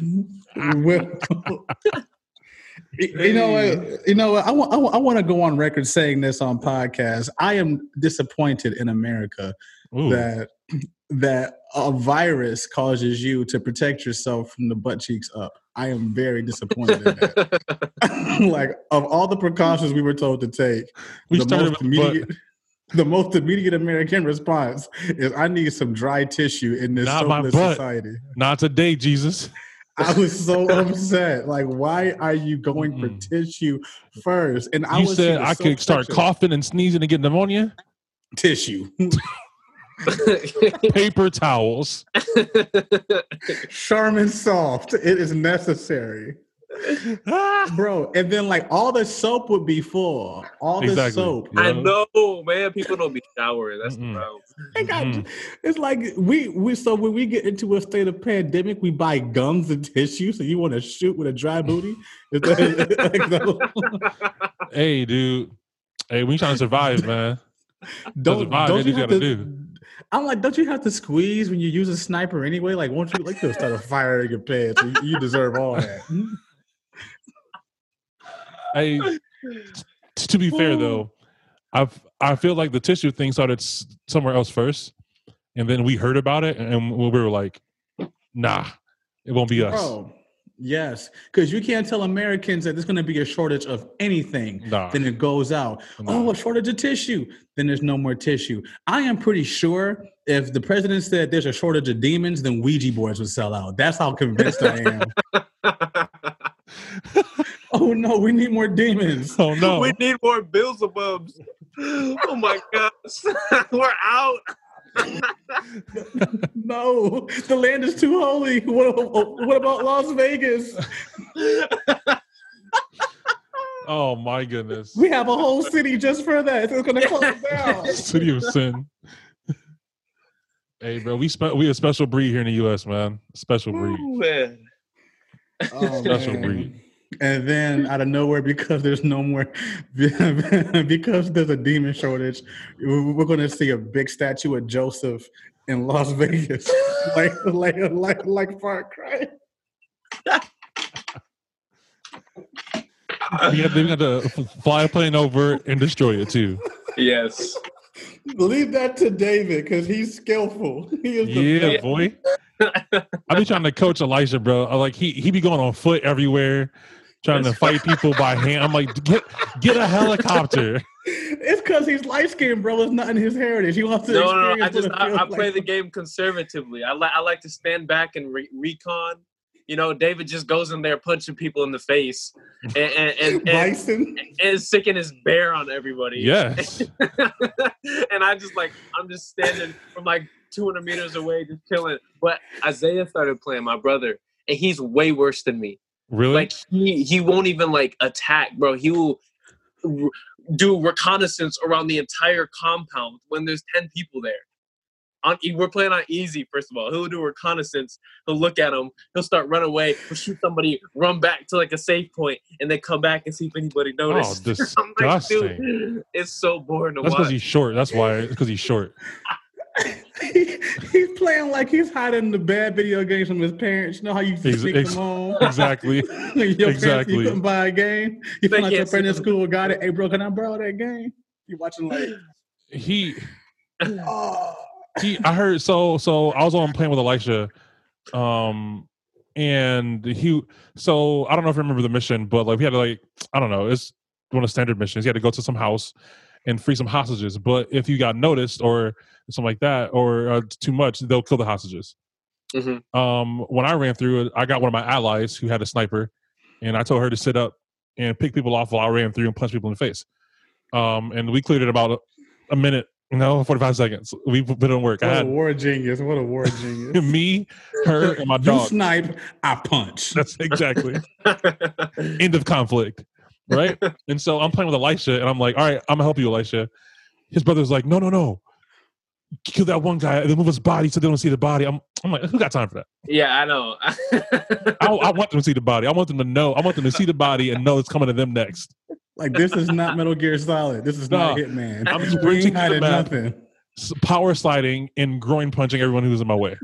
You know what? You know what? I want. I want, I want to go on record saying this on podcast. I am disappointed in America Ooh. that that a virus causes you to protect yourself from the butt cheeks up. I am very disappointed in that. like of all the precautions we were told to take, we the started most with the butt. immediate. The most immediate American response is, "I need some dry tissue in this Not my butt. society." Not today, Jesus. I was so upset. Like, why are you going for Mm-mm. tissue first? And I you was said I I could start coughing and sneezing and get pneumonia. Tissue, Paper towels. Charmin soft. It is necessary. Ah! bro. And then like all the soap would be full, all the Exactly. soap. Yeah. I know, man. People don't be showering. That's the Mm-mm. problem. They got-. It's like we we so when we get into a state of pandemic, we buy gums and tissue. So you want to shoot with a dry booty? Is that- like, no. Hey, dude. Hey, we trying to survive, man. don't survive, don't that's you what have you to? gotta I'm like, don't you have to squeeze when you use a sniper anyway? Like, won't you like to start a fire in your pants? You, you deserve all that. Hey, to be fair though, I've I feel like the tissue thing started s- somewhere else first, and then we heard about it, and we were like, "Nah, it won't be us." Bro, yes, because you can't tell Americans that there's going to be a shortage of anything. Nah. Then it goes out. Nah. Oh, a shortage of tissue. Then there's no more tissue. I am pretty sure if the president said there's a shortage of demons, then Ouija boards would sell out. That's how convinced I am. Oh no, we need more demons. Oh no! We need more Beelzebubs. Oh my gosh. We're out. No, the land is too holy. What, what about Las Vegas? oh my goodness! We have a whole city just for that. It's going to close down. City of Sin. hey, bro, we spe- we a special breed here in the U.S., man. Special breed. Ooh, man. Oh, Special man. breed. And then out of nowhere, because there's no more, because there's a demon shortage, we're going to see a big statue of Joseph in Las Vegas, like like like like Far Cry. We have, they got to f- fly a plane over and destroy it too. Yes. Leave that to David because he's skillful. He is the Yeah, best. boy. I be trying to coach Elisha, bro. Like he he be going on foot everywhere, trying to fight people by hand. I'm like, get get a helicopter. It's because he's light skinned, bro. It's not in his heritage. He wants to No, no, no. I just I, I play like. the game conservatively. I like I like to stand back and re- recon. You know, David just goes in there punching people in the face and and, and, and, Bison. and sicking his bear on everybody. Yes. and I just like I'm just standing from like 200 meters away, just chilling. But Isaiah started playing my brother, and he's way worse than me. Really? Like he he won't even like attack, bro. He will r- do reconnaissance around the entire compound when there's 10 people there. On, we're playing on easy, first of all. He'll do reconnaissance. He'll look at him. He'll start run away. He'll shoot somebody, run back to like a safe point, and then come back and see if anybody oh, noticed. Like, disgusting. dude, it's so boring to That's because he's short. That's why. It's because he's short. He, he's playing like he's hiding the bad video games from his parents. You know how you Ex- sneak ex- them home? exactly. your parents, Exactly. you couldn't buy a game. You They find out your friend in school got it. Hey, bro, can I borrow that game? You watching like, He oh, he I heard so so I was on playing with Elisha, um, and he so I don't know if you remember the mission, but like we had to like I don't know it's one of the standard missions. You had to go to some house and free some hostages, but if you got noticed or something like that or uh, too much, they'll kill the hostages. Mhm. Um, when I ran through it, I got one of my allies who had a sniper, and I told her to sit up and pick people off while I ran through and punch people in the face. Um, and we cleared it about a, a minute, no, forty five seconds. We put it on work. I what a war genius! What a war genius! me, her, and my you dog. snipe, I punch. That's exactly end of conflict, right? and so I'm playing with Elisha, and I'm like, all right, I'm gonna help you, Elisha. His brother's like, no, no, no, kill that one guy, and then move his body so they don't see the body. I'm, I'm like, who got time for that? yeah, I know. I, I want them to see the body. I want them to know. I want them to see the body and know it's coming to them next. Like this is not Metal Gear Solid. This is not Hitman. I'm we sprinting ain't to the hiding map. nothing. Power sliding and groin punching everyone who's in my way.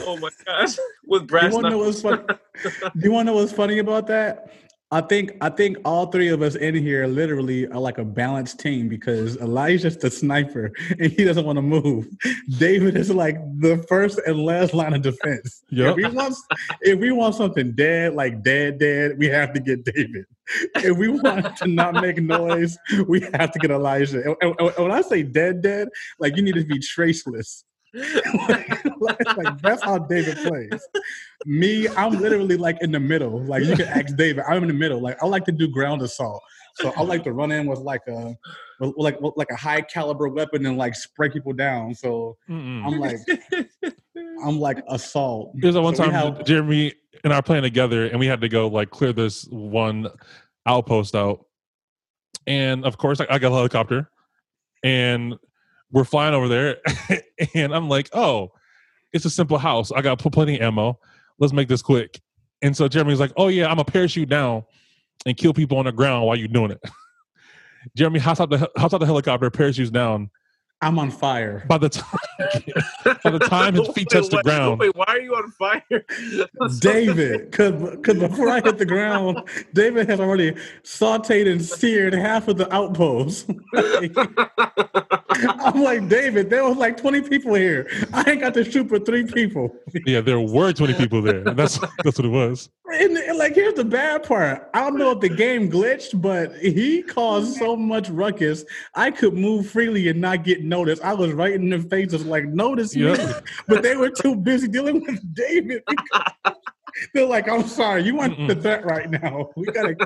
oh my gosh, with You brass want to know what's funny? Do you want to know what's funny about that? I think I think all three of us in here literally are like a balanced team because Elijah's the sniper and he doesn't want to move. David is like the first and last line of defense. Yep. If we want if we want something dead, like dead, dead, we have to get David. If we want to not make noise, we have to get Elijah. And, and- and when I say dead, dead, like you need to be traceless. like, like, that's how David plays. Me, I'm literally like in the middle. Like you can ask David, I'm in the middle. Like I like to do ground assault. So I like to run in with like a with like like a high caliber weapon and like spray people down. So Mm-mm. I'm like I'm like assault. There's that one So time have- Jeremy and I were playing together, and we had to go like clear this one outpost out. And of course, I, I got a helicopter, and we're flying over there, and I'm like, "Oh, it's a simple house. I got plenty of ammo. Let's make this quick." And so Jeremy's like, "Oh yeah, I'm a parachute down and kill people on the ground while you're doing it." Jeremy hops out the hops out the helicopter, parachutes down. I'm on fire. By the time by the time his feet touch the ground, Wait, why are you on fire? David, because before I hit the ground, David has already sauteed and seared half of the outpost. I'm like, David, there was like 20 people here. I ain't got to shoot for three people. Yeah, there were 20 people there. That's that's what it was. And, and, like, here's the bad part. I don't know if the game glitched, but he caused so much ruckus. I could move freely and not get noticed. I was right in their faces, like, notice me. But they were too busy dealing with David. They're like, I'm sorry, you want the threat right now. We gotta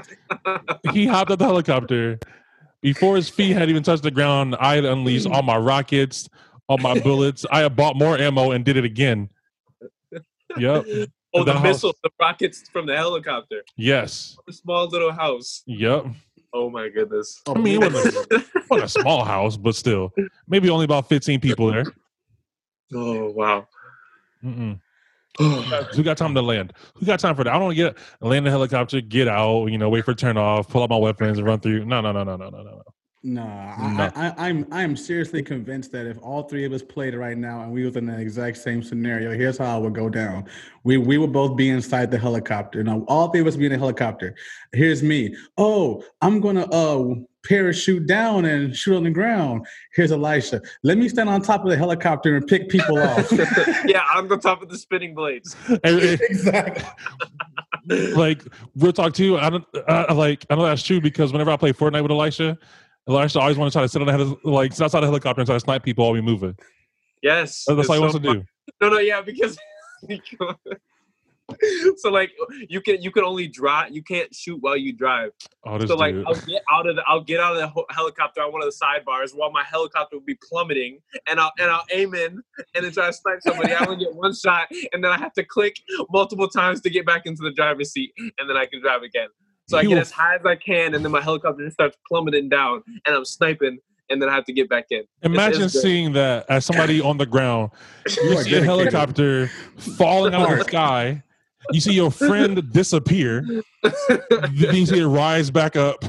He hopped out the helicopter. Before his feet had even touched the ground, I had unleashed all my rockets, all my bullets. I had bought more ammo and did it again. Yep. oh, The the, missiles, the rockets from the helicopter. Yes. The small little house. Yep. Oh my goodness. I mean, it wasn't, it wasn't a small house, but still, maybe only about 15 people there. oh wow. Mm-mm. Who got time to land? Who got time for that? I don't get land the helicopter, get out, you know, wait for it to turn off, pull out my weapons, and run through. No, no, no, no, no, no, no. Nah, No. I, I, I'm I'm seriously convinced that if all three of us played right now and we was in the exact same scenario, here's how it would go down. We we would both be inside the helicopter. Now all three of us be in the helicopter. Here's me. Oh, I'm gonna uh parachute down and shoot on the ground. Here's Elisha. Let me stand on top of the helicopter and pick people off. yeah, on the top of the spinning blades. And it- exactly. like real talk too. I don't I, I like I know that's true because whenever I play Fortnite with Elisha, Elisha always want to try to sit on the head, like sit outside the helicopter and try to snipe people while we moving. Yes. That's all he so wants to fun. do. No, no, yeah, because so like you can you can only drive you can't shoot while you drive. Oh, so like dude. I'll get out of the I'll get out of the helicopter on one of the sidebars while my helicopter will be plummeting and I'll and I'll aim in and then try to snipe somebody. I only get one shot and then I have to click multiple times to get back into the driver's seat and then I can drive again. So I He get as high as I can and then my helicopter just starts plummeting down and I'm sniping and then I have to get back in. Imagine it's great. seeing that as somebody on the ground. You oh You see a helicopter falling out of the sky. You see your friend disappear. Then you see it rise back up.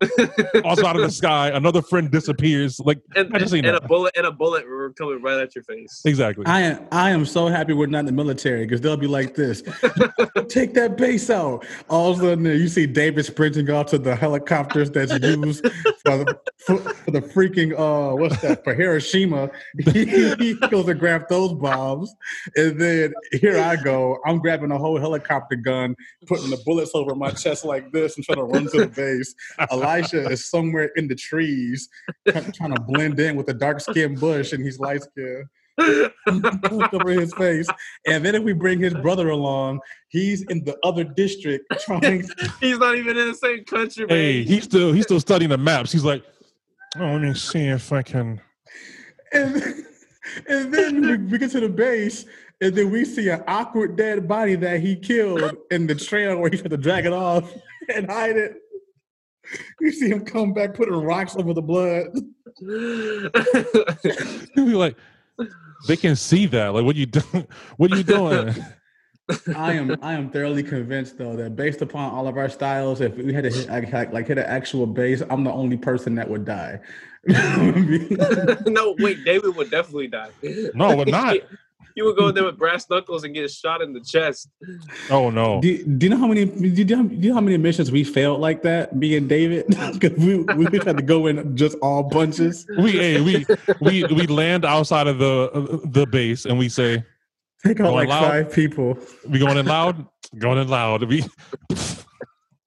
falls out of the sky. Another friend disappears. Like and, I just seen and a bullet and a bullet were coming right at your face. exactly. I am I am so happy we're not in the military because they'll be like this. Take that base out. All of a sudden, you see David sprinting off to the helicopters that's used for the, for, for the freaking uh what's that for Hiroshima. He, he goes to grab those bombs, and then here I go. I'm grabbing a whole helicopter gun, putting the bullets over my chest like this, and trying to run to the base. Elijah is somewhere in the trees, trying to blend in with the dark skinned bush, and he's light skinned over his face. And then if we bring his brother along, he's in the other district trying. He's not even in the same country, man. hey, he's still he's still studying the maps. He's like, oh, let me see if I can. And, and then we, we get to the base, and then we see an awkward dead body that he killed in the trail where he had to drag it off and hide it. You see him come back, putting rocks over the blood. He'll be like, they can see that. Like, what you doing? What are you doing? I am I am thoroughly convinced though that based upon all of our styles, if we had to hit like, like hit an actual base, I'm the only person that would die. no, wait, David would definitely die. No, but not. You would go in there with brass knuckles and get shot in the chest. Oh no. do, do you know how many do you, know, do you know how many missions we failed like that? Being David, because we we had to go in just all bunches. We hey, we we we land outside of the the base and we say Take out like loud? five people, we going in loud, going in loud. We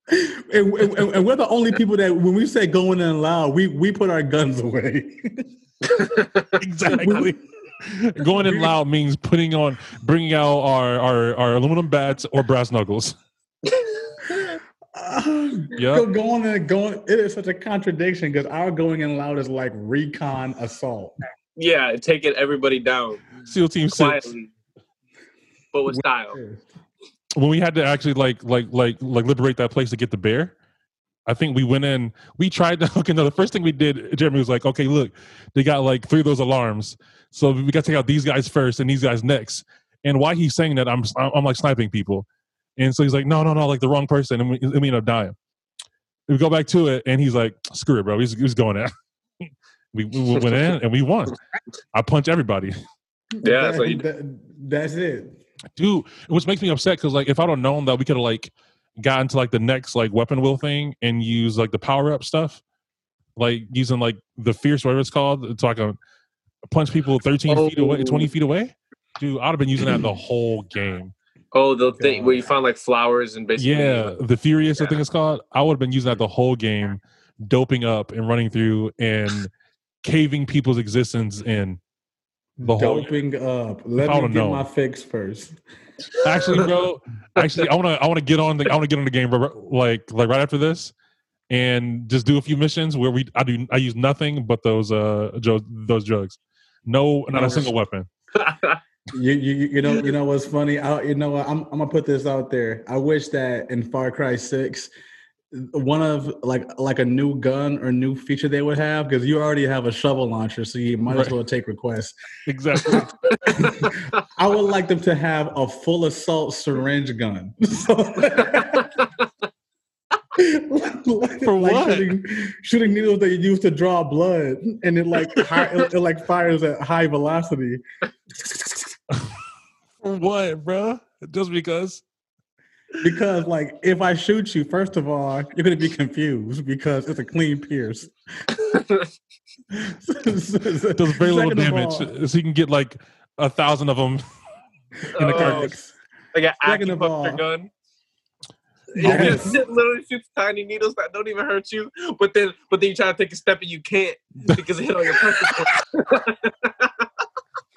and, and, and we're the only people that when we say going in loud, we we put our guns away. exactly. Going in loud means putting on, bringing out our our, our aluminum bats or brass knuckles. Yep. Yep. Go, going and going. It is such a contradiction because our going in loud is like recon assault. Yeah, taking everybody down SEAL Team Six. but with style. When we had to actually like like like like liberate that place to get the bear, I think we went in. We tried to. Okay, into The first thing we did, Jeremy was like, "Okay, look, they got like three of those alarms, so we got to take out these guys first and these guys next." And why he's saying that, I'm I'm like sniping people, and so he's like, "No, no, no, like the wrong person," and we, and we end up dying. We go back to it, and he's like, "Screw it, bro. He's, he's going in." we, we went in and we won. I punch everybody, Yeah, that's what That- that's it. dude. Which makes me upset because like if I'd have known that we could have like gotten to like the next like weapon wheel thing and use like the power up stuff, like using like the fierce whatever it's called, it's like a punch people thirteen oh. feet away, Oh. twenty feet away. Dude, I'd have been using that the whole game. Oh, the thing where you find like flowers and basically Yeah, the Furious, I Yeah. think it's called. I would have been using that the whole game, doping up and running through and caving people's existence in. The whole- Doping up. Let me get know. my fix first. Actually, bro, actually, I want to, I want to get on the, I want to get on the game, bro, like, like right after this, and just do a few missions where we, I do, I use nothing but those, uh, jo- those drugs, no, not a single weapon. You, you, you know, you know what's funny? I, you know what? I'm, I'm gonna put this out there. I wish that in Far Cry Six, one of like like a new gun or new feature they would have because you already have a shovel launcher, so you might as well take requests. Exactly. I would like them to have a full assault syringe gun. Like- For like what? Shooting, shooting needles that you use to draw blood, and it like high, it, it like fires at high velocity. For what, bro? Just because? Because like if I shoot you, first of all, you're gonna be confused because it's a clean pierce. Does very little Second of damage, all- so you can get like a thousand of them in the Oh, carcass. like an Second of all- acupuncture gun. Yes. It literally shoots tiny needles that don't even hurt you, but then but then you try to take a step and you can't because it hit on your pressure point.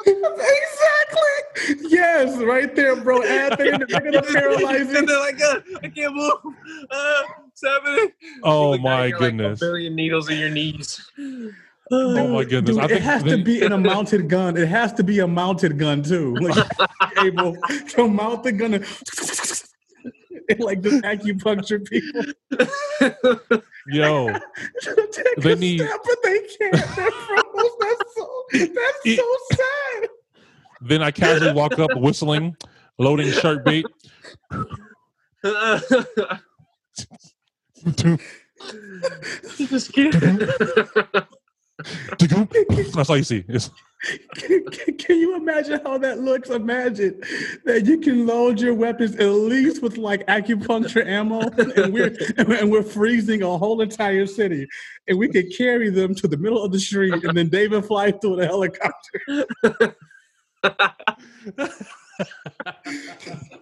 Exactly. Yes, right there, bro. Add that in. They're gonna paralyze and they're like, uh, I can't move. Uh, seven. Oh Look, now my you're like goodness. a billion needles in your knees. Oh my goodness. Dude, I it think has to be in a mounted gun. It has to be a mounted gun too. Like able to mount the gun and, and like just acupuncture people. Yo, Take They a need- step, but they can't. That's so. That's It- so sad. then I casually walk up whistling, loading shark bait. Just kidding. That's all you see. It's, Can, can- you imagine how that looks? Imagine that you can load your weapons at least with like acupuncture ammo, and we're and we're freezing a whole entire city, and we can carry them to the middle of the street, and then David flies through the helicopter.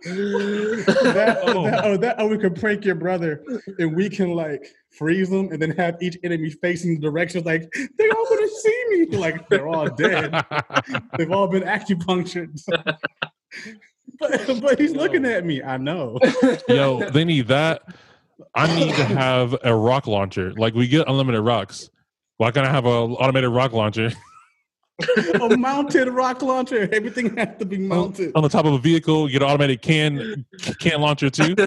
Oh, that, Oh. that, or that, or we can prank your brother, and we can like freeze them, and then have each enemy facing the directions. Like they're all gonna see me. Like they're all dead. They've all been acupunctured. but but he's looking at me. I know. Yo, they need that. I need to have a rock launcher. Like we get unlimited rocks. Why can't I have a automated rock launcher A mounted rock launcher. Everything has to be mounted. on the top of a vehicle? You get an automated can can launcher too.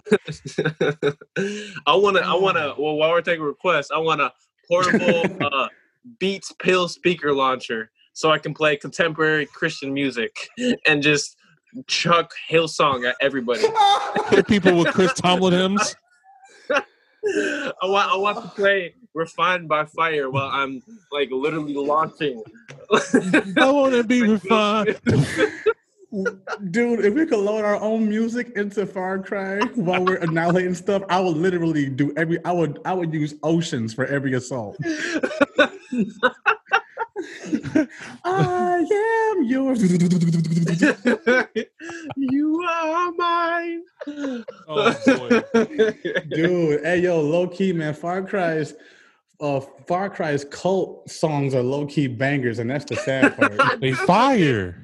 I wanna, I wanna. Well, while we're taking requests, I want a portable uh, Beats pill speaker launcher so I can play contemporary Christian music and just chuck Hillsong at everybody. Hit people with Chris Tomlin hymns. I want, I want to play "Refined by Fire" while I'm like literally launching. I want to be refined. Dude, if we could load our own music into Far Cry while we're annihilating stuff, I would literally do every. I would. I would use oceans for every assault. I am yours. you are mine. Oh boy. Dude, hey yo, low key man, Far Cry's uh Far Cry's cult songs are low key bangers, and that's the sad part. They fire.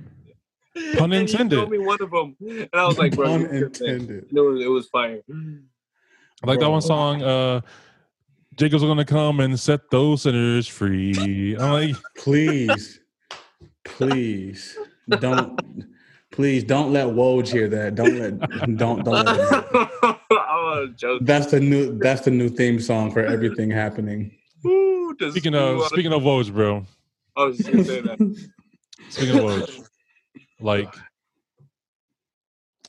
Pun And you intended. told me one of them, and I was like, "Bro, Pun you tripping." intended. No, it was fire. I like that one song, uh Jacob's gonna come and set those sinners free. I'm like, Please, please don't, please don't let Woj hear that. Don't let, don't, don't. Let him. I was joking. That's the new. That's the new theme song for everything happening. Ooh, speaking of wanna- speaking of woes, bro. I was just gonna say that. Speaking of woes, like,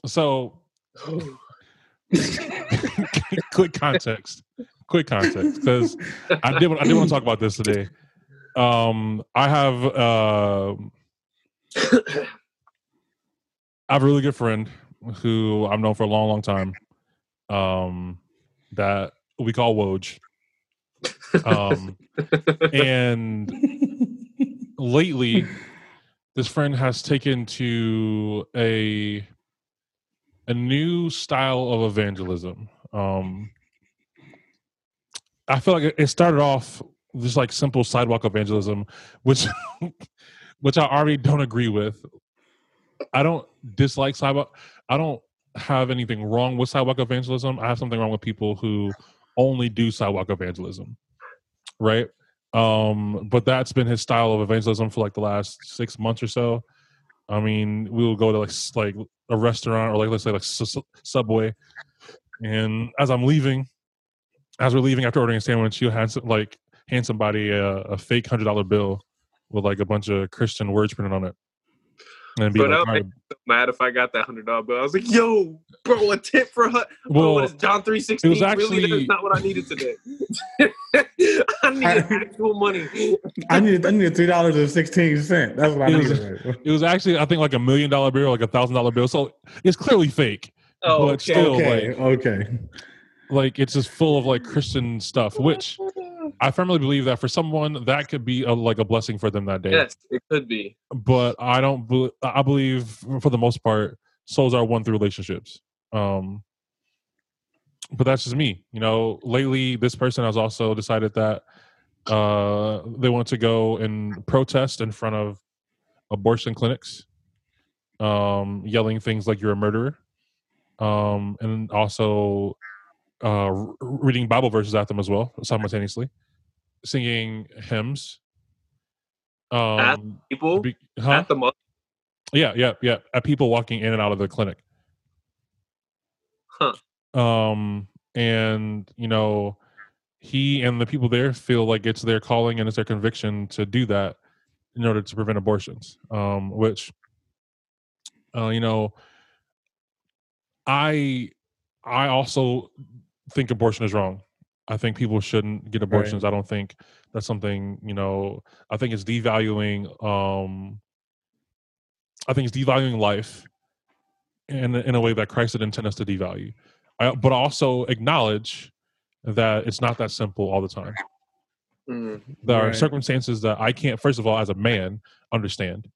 so quick context, quick context, because I did I did want to talk about this today. Um, I have uh, I have a really good friend who I've known for a long, long time. Um, that we call Woj. Um, and lately this friend has taken to a a new style of evangelism. Um i feel like it- started off just like simple sidewalk evangelism which which i already don't agree with. I don't dislike sidewalk. I don't have anything wrong with sidewalk evangelism. I have something wrong with people who only do sidewalk evangelism right? Um but that's been his style of evangelism for like the last six months or so. I mean we will go to like like a restaurant or like let's say like S- S- subway. And as i'm leaving as we're leaving after ordering a sandwich he'll hand like hand somebody a, a fake hundred dollar bill with like a bunch of christian words printed on it and be Bro, like, that would "All right, Mad if I got that hundred dollar bill. I was like, "Yo, bro, a tip for her." Bro, Well, what is John three sixteen? it was really, actually- that's not what I needed today. I needed actual money. I needed. I needed three dollars and sixteen cent. That's what I It was- needed. it was actually i think like a million dollar bill like a thousand dollar bill so it's clearly fake Oh, But okay. still- Okay. like- okay. like it's just full of like christian stuff which i firmly believe that for someone that could be a, like a blessing for them that day Yes, it could be. but I don't. bel I believe for the most part, souls are won through relationships. Um, but that's just me. You know, lately this person has also decided that uh, they want to go and protest in front of abortion clinics, um, yelling things like "you're a murderer," um, and also uh, reading Bible verses at them as well simultaneously, singing hymns. Um, People be- huh? at the. Yeah, yeah, yeah. At people walking in and out of the clinic. Huh. Um, and you know, he and the people there feel like it's their calling and it's their conviction to do that in order to prevent abortions. Um, which, uh, you know, I, I also think abortion is wrong. I think people shouldn't get abortions. I don't think that's something you know. I think it's devaluing. Um, I think it's devaluing life in in a way that Christ didn't intend us to devalue. I, but also acknowledge that it's not that simple all the time. Mhm. There are circumstances that I can't, first of all, as a man, understand.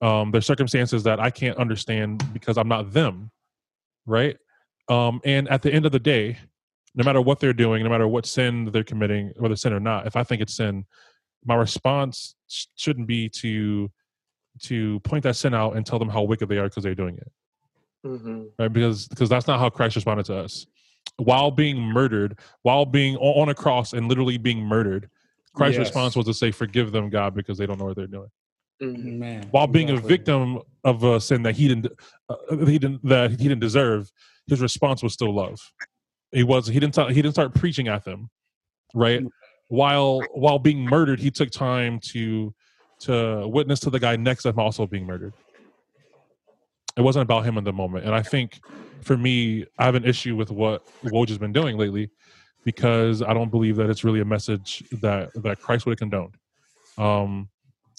Um, there's circumstances that I can't understand because I'm not them, right? Um, and at the end of the day, no matter what they're doing, no matter what sin they're committing, whether sin or not, if I think it's sin, my response sh- shouldn't be to to point that sin out and tell them how wicked they are because they're doing it Mhm. right? Because because that's not how Christ responded to us. While being murdered, while being o- on a cross and literally being murdered, Christ's Yes. response was to say, "Forgive them, God, because they don't know what they're doing." Mhm. Man. While being a victim of a sin that he didn't uh, he didn't that he didn't deserve, his response was still love. He was he didn't start, he didn't start preaching at them, right? While while being murdered, he took time to to witness to the guy next to him also being murdered. It wasn't about him in the moment, and I think for me, I have an issue with what Woj has been doing lately because I don't believe that it's really a message that that Christ would have condoned. Um,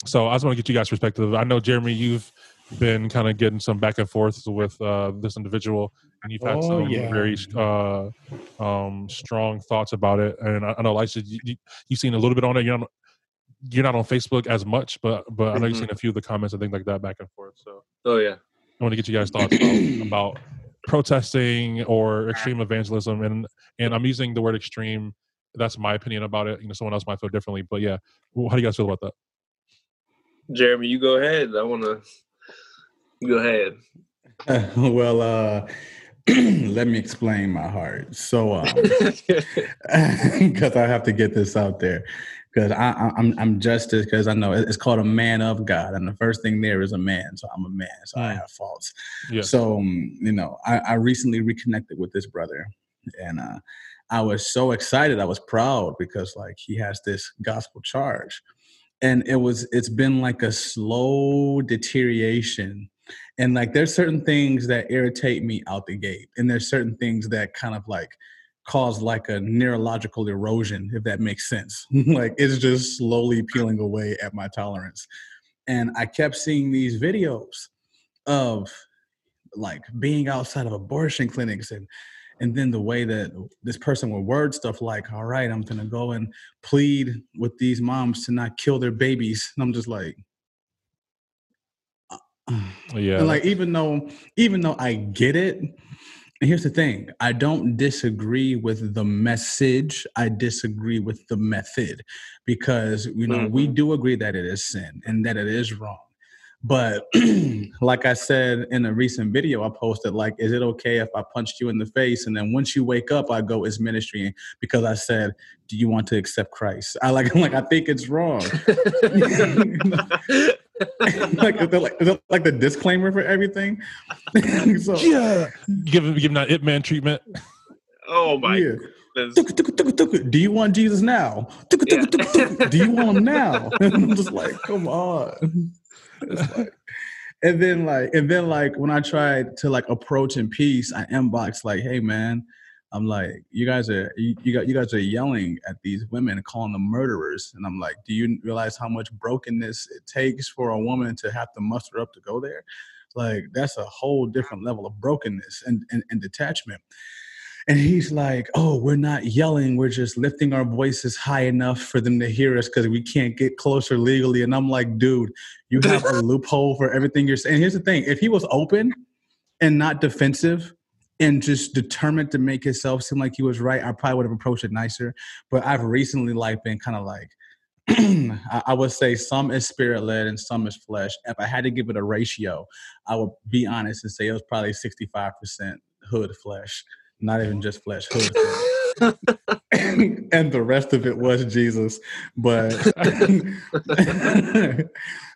so I just want to get you guys' perspective. I know Jeremy, you've been kind of getting some back and forth with uh, this individual, and you've had Oh, some yeah. very uh, um, strong thoughts about it. And I, I know, Elisha, you, you, you've seen a little bit on it. You're not, you're not on Facebook as much, but but I know you've Mhm. seen a few of the comments and things like that back and forth. So Oh yeah. I want to get you guys' thoughts about, about protesting or extreme evangelism, and and I'm using the word extreme. That's my opinion about it. You know, someone else might feel differently, but yeah, how do you guys feel about that? Jeremy, you go ahead. I want to. Go ahead. well, uh, let me explain my heart. So, um, because I have to get this out there, because I, I, I'm I'm justice because I know it's called a man of God, and the first thing there is a man. So I'm a man, so I Mm. have faults. Yeah. So um, you know, I, I recently reconnected with this brother, and uh, I was so excited. I was proud because like he has this gospel charge, and it was it's been like a slow deterioration. And like there's certain things that irritate me out the gate, and there's certain things that kind of like cause like a neurological erosion, if that makes sense. like it's just slowly peeling away at my tolerance. And I kept seeing these videos of like being outside of abortion clinics and and then the way that this person would word stuff like all right i'm gonna go and plead with these moms to not kill their babies and i'm just like Mm, yeah, and like even though even though i get it here's the thing i don't disagree with the message i disagree with the method. Because you know we mm-hmm. do agree that it is sin and that it is wrong. But like i said in a recent video i posted like is it okay if i punched you in the face? And then once you wake up i go it's ministry because i said do you want to accept christ? I like i'm like i think it's wrong like, is that like, is that like the disclaimer for everything so yeah, give him give him that it man treatment. oh my yeah. Tuk, tuk, tuk, tuk. Do you want Jesus now? Tuk, tuk, Yeah. tuk, tuk. Do you want him now? And I'm just like, come on. Like- and then like, and then like when I tried to like approach in peace, I inbox like, hey man, I'm like, you guys are you, you got you guys are yelling at these women calling them murderers. And I'm like, do you realize how much brokenness it takes for a woman to have to muster up to go there? Like that's a whole different level of brokenness and, and, and detachment. And he's like, Oh, we're not yelling. We're just lifting our voices high enough for them to hear us because we can't get closer legally. And I'm like, Dude, you have a loophole for everything you're saying. Here's the thing if he was open and not defensive and just determined to make himself seem like he was right, I probably would have approached it nicer. But I've recently like been kind of like, I would say some is spirit led and some is flesh. If I had to give it a ratio, I would be honest and say it was probably 65% hood flesh, not even just flesh, hood flesh. and the rest of it was Jesus. But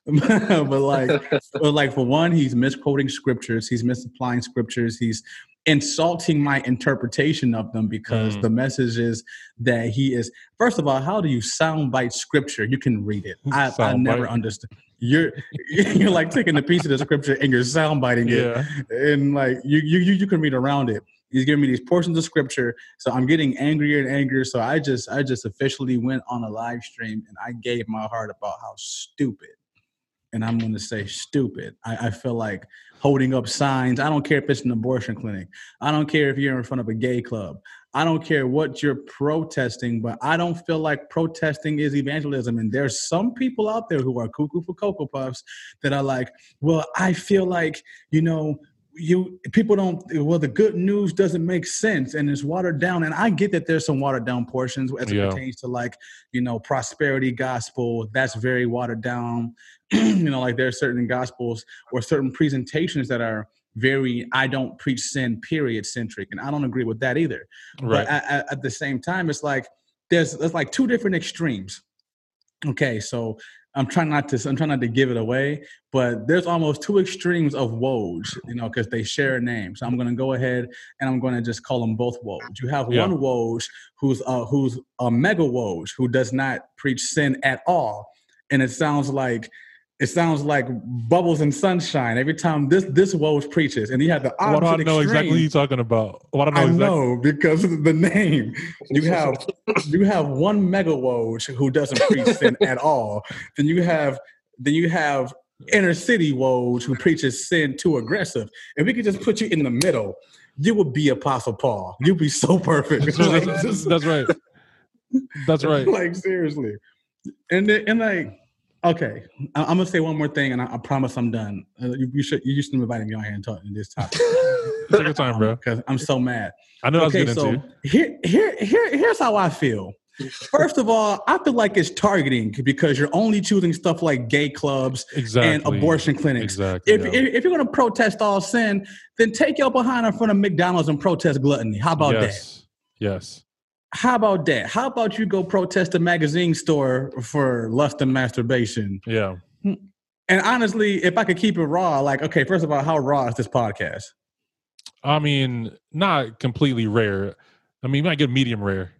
but like but like for one, he's misquoting scriptures, he's misapplying scriptures, he's insulting my interpretation of them because Mm. the message is that he is first of all, how do you soundbite scripture? You can read it. I, I never understood. You're you're like taking a piece of the scripture and you're soundbiting it Yeah, and like you you you can read around it He's giving me these portions of scripture. So I'm getting angrier and angrier. So I just I just officially went on a live stream and I gave my heart about how stupid. And I'm gonna say stupid. I, I feel like holding up signs. I don't care if it's an abortion clinic. I don't care if you're in front of a gay club. I don't care what you're protesting, but I don't feel like protesting is evangelism. And there's some people out there who are cuckoo for Cocoa Puffs that are like, well, I feel like, you know, you people don't well the good news doesn't make sense and it's watered down. And i get that there's some watered down portions as it Yeah. pertains to like you know prosperity gospel. That's very watered down. You know like there's certain gospels or certain presentations that are very i don't preach sin period centric. And i don't agree with that either. Right. but at the same time it's like there's there's like two different extremes. Okay so i'm trying not to i'm trying not to give it away but there's almost two extremes of Woj, you know, because they share a name. So I'm going to go ahead and I'm going to just call them both Woj. You have Yeah. one Woj who's uh, who's a mega Woj who does not preach sin at all, and it sounds like it sounds like bubbles and sunshine every time this this Woj preaches, and you have the Why do I opposite know exactly what you're talking about? Why do I know I exactly? know because of the name. You have you have one mega Woj who doesn't preach sin at all. Then you have then you have inner city Woj who preaches sin too aggressive. If we could just put you in the middle, you would be Apostle Paul. You'd be so perfect. That's, Like, that's- that's right. That's right. Like seriously, and then, and like. Okay, I- I'm gonna say one more thing, and I, I promise I'm done. Uh, you, you should you should invite me on here and talk in this topic Take your time, bro. because I'm so mad. I know okay, that's so here, here, here, here's how I feel. First of all, I feel like it's targeting because you're only choosing stuff like gay clubs Exactly. and abortion clinics. Exactly. If, yeah. if, if you're going to protest all sin, then take your behind in front of McDonald's and protest gluttony. How about that? yes. How about that? How about you go protest a magazine store for lust and masturbation? Yeah. And honestly, if I could keep it raw, like, okay, first of all, how raw is this podcast? I mean, not completely rare. I mean, you might get medium rare.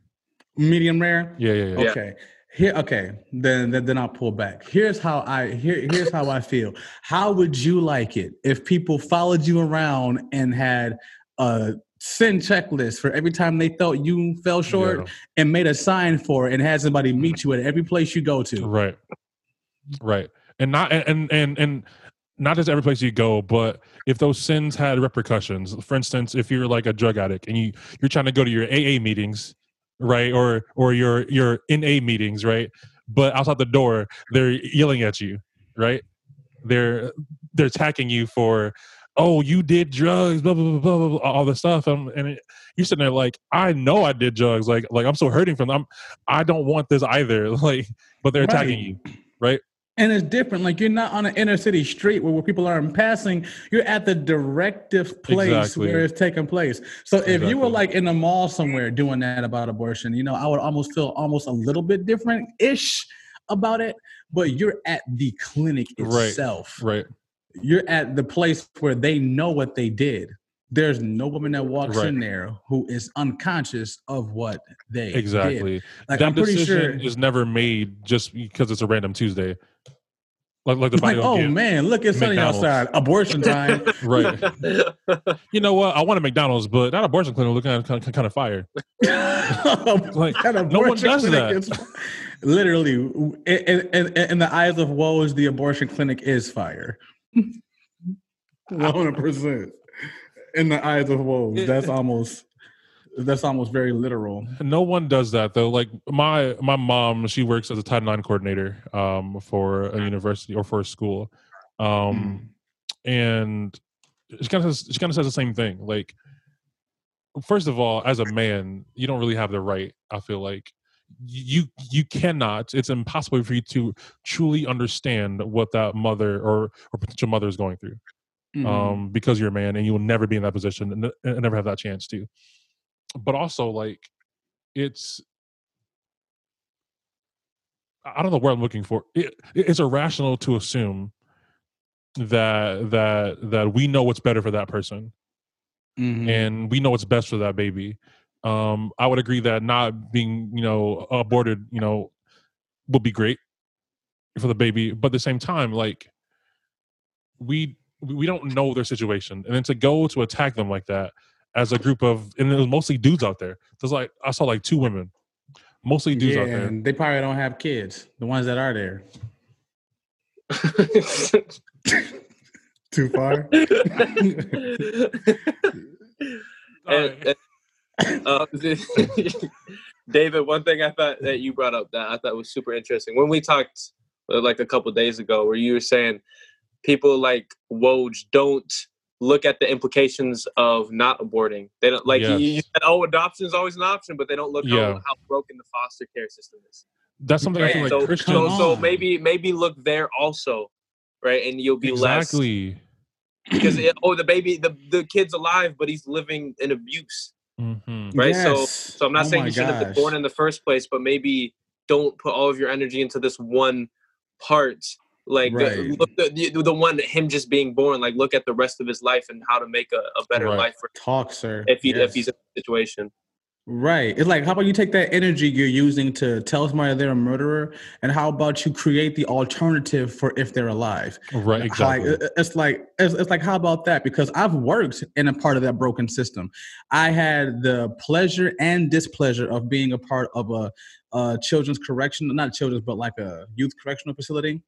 Medium rare? Yeah, yeah, yeah. Yeah. Okay. Here, okay. Then, then, then I'll pull back. Here's how I here, here's how I feel. How would you like it if people followed you around and had a sin checklist for every time they thought you fell short Yeah. and made a sign for it and had somebody meet you at every place you go to? Right. Right. And not and and and not just every place you go, but if those sins had repercussions. For instance, if you're like a drug addict and you you're trying to go to your AA meetings, right, or or your your NA meetings, right, but outside the door they're yelling at you, right? They're they're attacking you for, oh, you did drugs, blah blah blah blah, blah, all this stuff, um, and it, you're sitting there like, I know I did drugs, like like I'm so hurting from them. I don't want this either, like, but they're attacking Right. you, right? And it's different. Like you're not on an inner city street where, where people are in passing. You're at the directive place Exactly. where it's taking place. So if you were like in a mall somewhere doing that about abortion, you know, I would almost feel almost a little bit different ish about it. But you're at the clinic Right. itself. Right. You're at the place where they know what they did. There's no woman that walks Right. in there who is unconscious of what they did. Exactly. Like that I'm pretty decision sure. is never made just because it's a random Tuesday. Like like the Like, oh man, look, it's sunny outside. Abortion time. Right. You know what? I want a McDonald's, but that abortion clinic looking kind of, kind of fire. like no one does that. Literally, in, in, in, in the eyes of woes, the abortion clinic is fire. One hundred percent. In the eyes of woes, that's almost that's almost very literal. No one does that though. Like my my mom, she works as a Title IX coordinator um, for a university or for a school, um, and she kind of she kind of says the same thing. Like, first of all, as a man, you don't really have the right. I feel like you you cannot. It's impossible for you to truly understand what that mother or or potential mother is going through Mhm. um, because you're a man and you will never be in that position and, and never have that chance to. But also, like, it's I don't know where I'm looking for. It, it's irrational to assume that that that we know what's better for that person Mhm. and we know what's best for that baby. Um, I would agree that not being, you know, aborted, you know, would be great for the baby, but at the same time, like we we don't know their situation, and then to go to attack them like that, as a group of, and it was mostly dudes out there. There's like I saw like two women, mostly dudes yeah, out there. and they probably don't have kids. The ones that are there. Too far. and, and, uh, David, one thing I thought that you brought up that I thought was super interesting when we talked uh, like a couple days ago, where you were saying people like Woj don't look at the implications of not aborting. They don't like Yes. you, you said, oh, adoption is always an option, but they don't look Yeah. how, how broken the foster care system is. That's something I Right? feel like so, Christians. so, so maybe maybe look there also, right? And you'll be less exactly. because it, oh the baby the the kid's alive, but he's living in abuse. Hmm right? So- Yes. So I'm not Oh saying my you shouldn't have been born in the first place, but maybe don't put all of your energy into this one part. Like the- Right. look the, the the one him just being born. Like look at the rest of his life and how to make a, a better Right. life for Talk, sir. if he Yes. if he's in a situation. Right. It's like, how about you take that energy you're using to tell somebody they're a murderer, and how about you create the alternative for if they're alive? Right. Like, Exactly. it- it's like it's, it's like how about that? Because I've worked in a part of that broken system. I had the pleasure and displeasure of being a part of a, a children's correction, not children's, but like a youth correctional facility.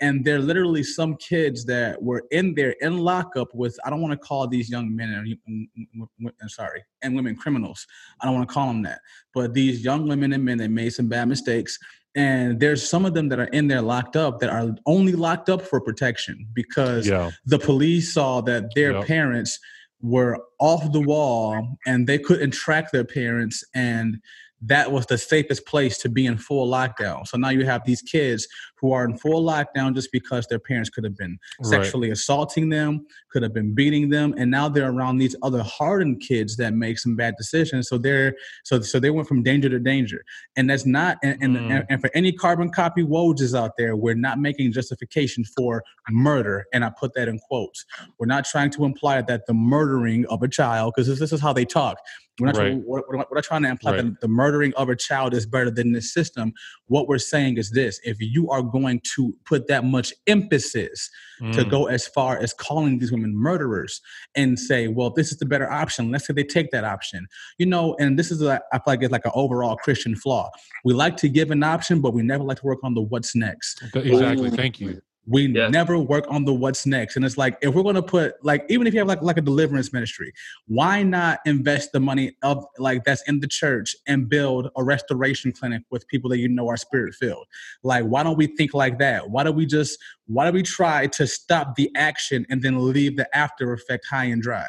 And there are literally some kids that were in there in lockup with I don't want to call these young men and sorry and women criminals. I don't want to call them that, but these young women and men that made some bad mistakes and there's some of them that are in there locked up that are only locked up for protection because yeah. the police saw that their Yep. parents were off the wall and they couldn't track their parents and that was the safest place to be in full lockdown. So now you have these kids who are in full lockdown just because their parents could have been Right. sexually assaulting them could have been beating them and now they're around these other hardened kids that make some bad decisions so they're so so they went from danger to danger and that's not and and, Mm. and, and for any carbon copy Wojs out there we're not making justification for murder and i put that in quotes we're not trying to imply that the murdering of a child because this, this is how they talk we're not, Right. trying, we're, we're not- we're not trying to imply Right. that the murdering of a child is better than this system what we're saying is this if you are going to put that much emphasis to Mm. go as far as calling these women murderers and say, well, this is the better option. Let's say they take that option. You know, and this is, a, I feel like it's like an overall Christian flaw. We like to give an option, but we never like to work on the what's next. Exactly. Thank you. We Yes. never work on the what's next. And it's like, if we're going to put, like, even if you have like, like a deliverance ministry, why not invest the money of like that's in the church and build a restoration clinic with people that you know are spirit filled? Like, why don't we think like that? Why don't we just, why do we try to stop the action and then leave the after effect high and dry?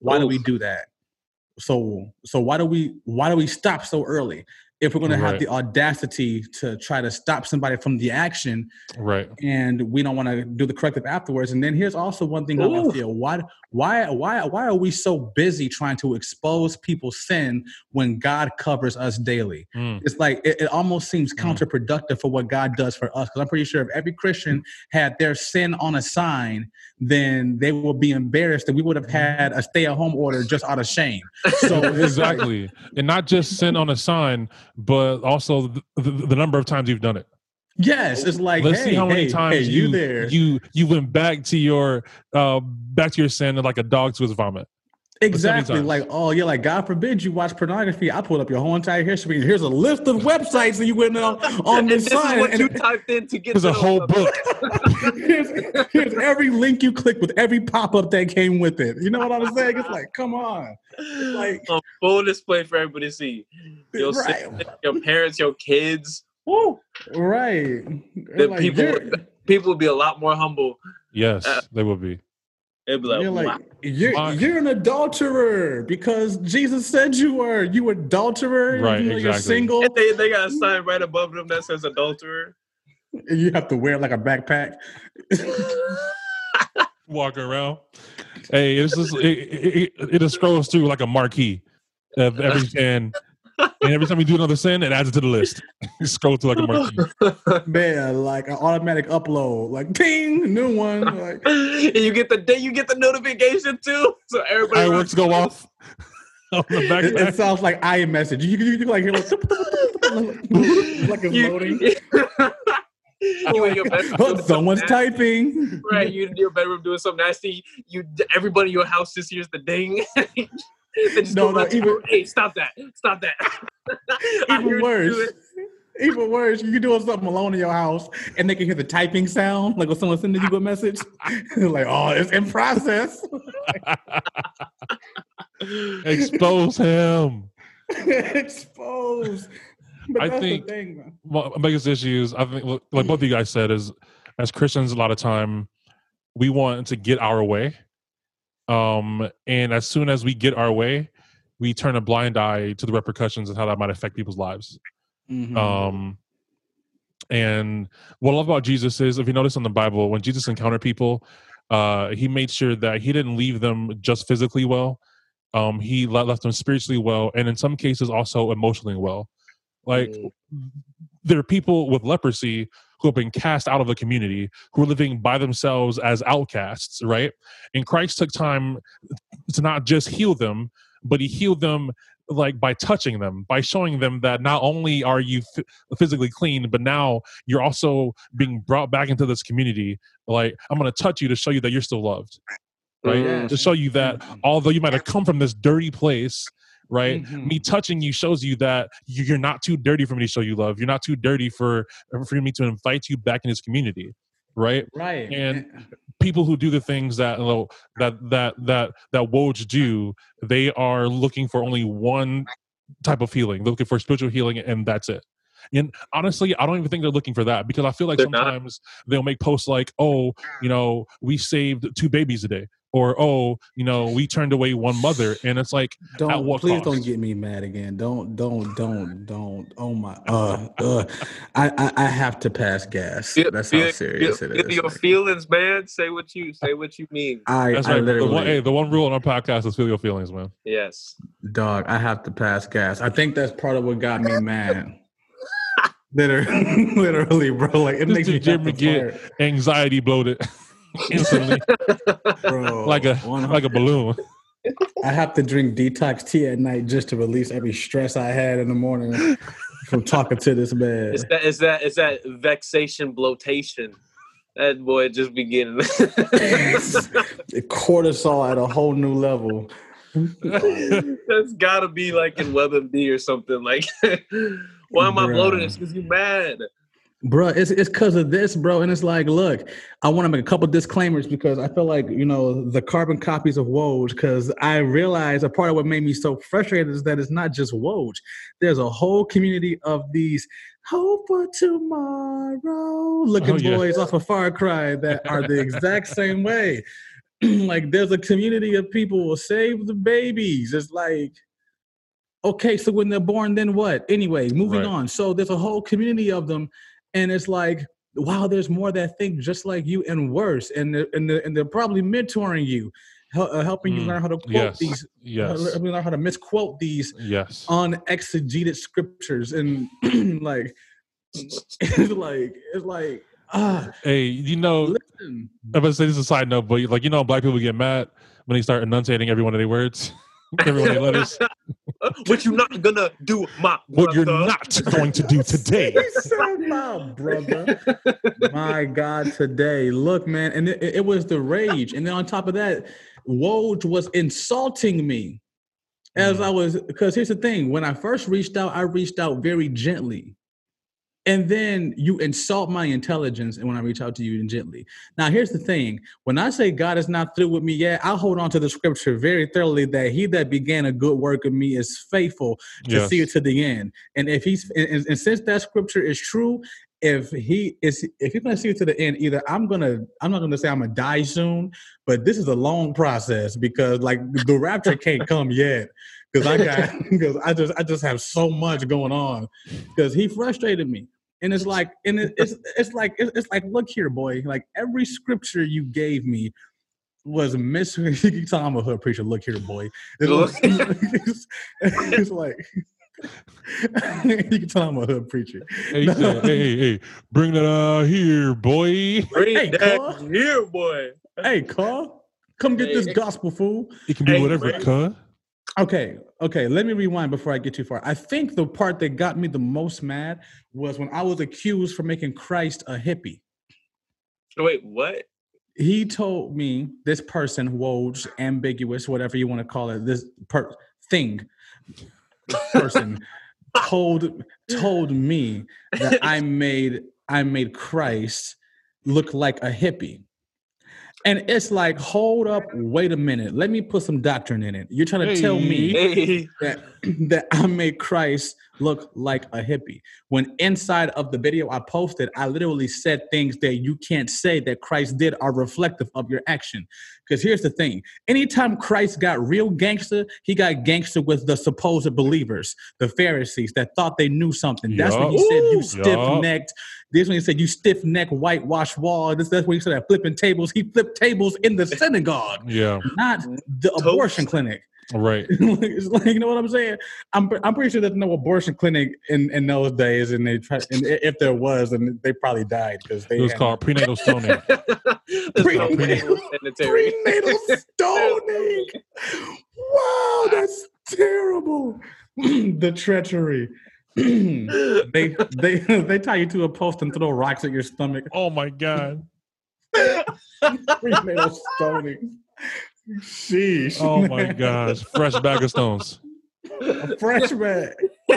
Why do we do that? So, so why do we, why do we stop so early? If we're going to have the audacity to try to stop somebody from the action, Right. and we don't want to do the corrective afterwards. And then here's also one thing how I Ooh. feel: why, why, why, why are we so busy trying to expose people's sin when God covers us daily? Mm. It's like it, it almost seems Mm. counterproductive for what God does for us. Because I'm pretty sure if every Christian had their sin on a sign, then they would be embarrassed that we would have had a stay-at-home order just out of shame. So exactly. And not just sin on a sign, but also the, the, the number of times you've done it. yes, it's like Let's hey, see how many hey, times hey, you you there. you you went back to your uh back to your sin like a dog to his vomit. Exactly. Like, oh yeah, like God forbid you watch pornography. I pulled up your whole entire history. Here's a list of websites that you went on on and this this is what and you typed in to get There's a whole book. here's, here's every link you click with every pop-up that came with it. You know what I'm saying? It's like, come on. like- on full display for everybody to see. Your Right. siblings, your parents, your kids. Woo. Right. The Like, people, people would be a lot more humble. Yes, Uh, they will be. They'd be like, you're like wow. you're, you're an adulterer because Jesus said you were. You adulterer. Right, even though You're exactly. single. And they, they got a sign right above them that says adulterer. and you have to wear like a backpack. Walking around. Hey, it's just it, it, it, it just scrolls through like a marquee of every sin. And every time you do another sin, it adds it to the list. You scroll to like a marquee. Man, like an automatic upload, like ping, new one. Like and you get the day you get the notification too. So everybody Fireworks go off on the it, it sounds like iMessage. You, you, you like hear like, like it's loading. you in your bedroom doing something someone's typing. Right, you in your bedroom doing something nasty. You everybody in your house just hears the ding. They just No, no, even- hey, stop that! Stop that! Even worse. Even worse, You're doing something alone in your house and they can hear the typing sound, like when someone sending you a message. like, oh, it's in process. Expose him. Expose. But I that's think- the thing, man. my my biggest issues, I think, like both of you guys said, is as Christians, a lot of time we want to get our way, um, and as soon as we get our way, we turn a blind eye to the repercussions and how that might affect people's lives. Mhm. Um, and what I love about Jesus is, if you notice in the Bible, when Jesus encountered people, uh, he made sure that he didn't leave them just physically well. Um, he le- left them spiritually well, and in some cases also emotionally well. Like Mm. there are people with leprosy who have been cast out of the community who are living by themselves as outcasts, right? And Christ took time to not just heal them, but he healed them like by touching them, by showing them that not only are you f- physically clean, but now you're also being brought back into this community. Like, I'm going to touch you to show you that you're still loved, right? To show you that Mhm. although you might have come from this dirty place, right? Mhm. Me touching you shows you that you- you're not too dirty for me to show you love. You're not too dirty for for me to invite you back in this community, right? Right. And- People who do the things that that that that that Woj do, they are looking for only one type of healing. They're looking for spiritual healing, and that's it. And honestly, I don't even think they're looking for that because I feel like They're not. sometimes they'll make posts like, "Oh, you know, we saved two babies a day," or "Oh, you know, we turned away one mother," and it's like, don't what please cost? don't get me mad again. Don't don't don't don't. Oh my. Uh. uh I, I I have to pass gas. Feel, That's feel, how serious feel, it feel your Like, feelings, man. Say what you say. What you mean? I That's I right. The literally one, hey, the one rule on our podcast is feel your feelings, man. Yes. dog. I have to pass gas. I think that's part of what got me mad. Literally, literally, bro. Like it This makes me is Jim have to McGee. fire, Anxiety bloated instantly, bro. like a One- like a balloon. I have to drink detox tea at night just to release every stress I had in the morning from talking to this man. It's that. It's that. It's that vexation, bloatation. That boy just beginning. Cortisol at a whole new level. That's gotta be like in WebMD or something. Like, why am I bloated? Bruh. It's because you mad. Bro, it's it's because of this, bro. And it's like, look, I want to make a couple disclaimers because I feel like you know the carbon copies of Woj. Because I realize a part of what made me so frustrated is that it's not just Woj. There's a whole community of these hope for tomorrow looking Oh, yeah. boys off of Far Cry that are the exact same way. like there's a community of people will save the babies. It's like. Okay, so when they're born, then what? Anyway, moving Right. on. So there's a whole community of them and it's like wow there's more that think just like you and worse and they're, and and they're probably mentoring you uh, helping you Mm, learn how to quote yes, these yes, helping you learn how to misquote these yes. unexegeted scriptures and like it's like it's like ah Hey, you know, listen I'm gonna say this is a side note, but like you know, black people get mad when they start enunciating every one of their words, every one of their letters. What you're not gonna do, my what you're not going to do today. He said, "My brother. My god today. Look man and it, it was the rage. And then on top of that Woj was insulting me as Mm. i was because here's the thing. When i first reached out i reached out very gently and then you insult my intelligence and when i reach out to you and gently now here's the thing when i say god is not through with me yet i'll hold on to the scripture very thoroughly that he that began a good work in me is faithful to Yes. see it to the end. And if he's and, and- and since that scripture is true, if he is if he's gonna see it to the end, either I'm gonna I'm not gonna say I'm gonna die soon, but this is a long process because like the rapture can't come yet. Because I got because I just I just have so much going on. Because he frustrated me. And it's like, and it, it's it's like it's, it's like, look here, boy. Like every scripture you gave me was mis. You can tell I'm a hood preacher. Look here, boy. It's Look. like, it's, it's like you can tell I'm a hood preacher. Hey, he said, hey, hey, hey, bring that out here, boy. Bring Hey, that Carl. here, boy. Hey, Carl, come get Hey, this hey. gospel fool. It can be Hey, whatever, man. Okay, okay. Let me rewind before I get too far. I think the part that got me the most mad was when I was accused for making Christ a hippie. Oh, wait, what? he told me this person, Woj, ambiguous, whatever you want to call it, this per- thing, person told told me that I made I made Christ look like a hippie. And it's like, hold up, wait a minute. Let me put some doctrine in it. You're trying to tell me Hey, that that I made Christ look like a hippie. When inside of the video I posted, I literally said things that you can't say that Christ did are reflective of your action. Because here's the thing: anytime Christ got real gangster, he got gangster with the supposed believers, the Pharisees that thought they knew something. That's when Yup. he said you stiff necked. This when he said you stiff neck whitewash wall. This that's when he said that flipping tables. He flipped tables in the synagogue, Yeah. not the Toast. abortion clinic. Right. it's like you know what I'm saying. I'm I'm pretty sure there's no abortion clinic in, in those days, and they try. And if there was, then they probably died because they It was called prenatal stoning. That's Pre- not prenatal prenatal stoning. Wow, that's terrible. the treachery. they they they tie you to a post and throw rocks at your stomach. Oh my god. Prenatal stoning. Sheesh. Oh my gosh. Fresh bag of stones. A freshman.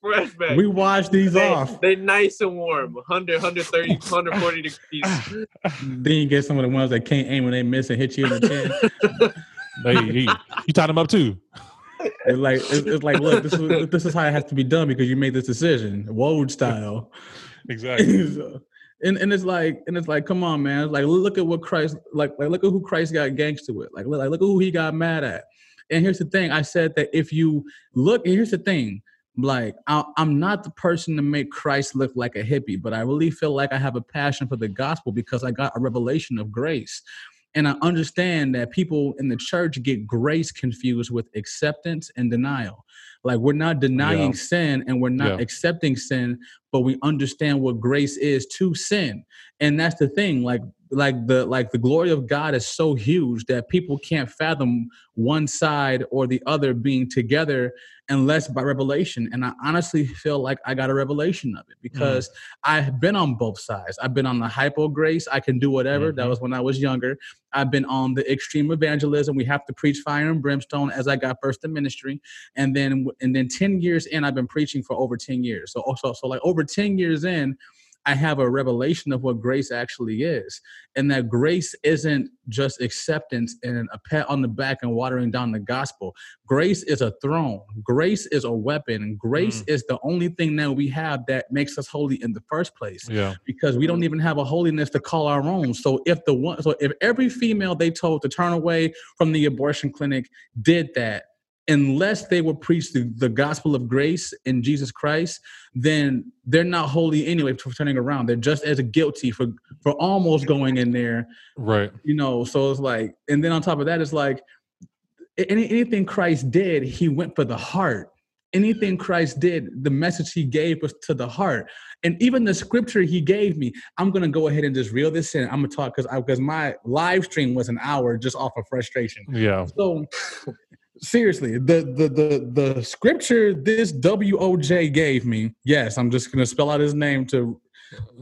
Fresh bag. We washed these they, off. They're nice and warm 100 130 140 degrees Then you get some of the ones that can't aim when they miss and hit you in the chin. Hey, he, you tied them up too. It's like it's, it's like look, this is this is how it has to be done because you made this decision, Woj style. Exactly. So, and and it's like and it's like, come on, man. It's like look at what Christ like like look at who Christ got gangster with. Like look, like look at who he got mad at. And here's the thing: I said that if you look, here's the thing. Like I, I'm not the person to make Christ look like a hippie, but I really feel like I have a passion for the gospel because I got a revelation of grace. And I understand that people in the church get grace confused with acceptance and denial. Like we're not denying Yeah. sin and we're not Yeah. accepting sin, but we understand what grace is to sin. And that's the thing. Like like the like the glory of God is so huge that people can't fathom one side or the other being together unless by revelation. And I honestly feel like I got a revelation of it because I've been on both sides. I've been on the hyper grace. I can do whatever. That Mhm. was when I was younger. I've been on the extreme evangelism. We have to preach fire and brimstone as I got first in ministry. And then and then 10 years in, I've been preaching for over 10 years. So also so like over 10 years in, I have a revelation of what grace actually is. And that grace isn't just acceptance and a pat on the back and watering down the gospel. Grace is a throne. Grace is a weapon. Grace mm. is the only thing that we have that makes us holy in the first place Yeah. because we don't even have a holiness to call our own. So if the one, so if every female they told to turn away from the abortion clinic did that, unless they were preached the, the gospel of grace in Jesus Christ, then they're not holy anyway for turning around. They're just as guilty for for almost going in there, Right. you know. So it's like, and then on top of that, it's like any, anything Christ did, he went for the heart. Anything Christ did, the message he gave was to the heart. And even the scripture he gave me, I'm gonna go ahead and just reel this in. I'm gonna talk because because my live stream was an hour just off of frustration. Yeah. So seriously, the the the the scripture this WOJ gave me, yes, I'm just gonna spell out his name to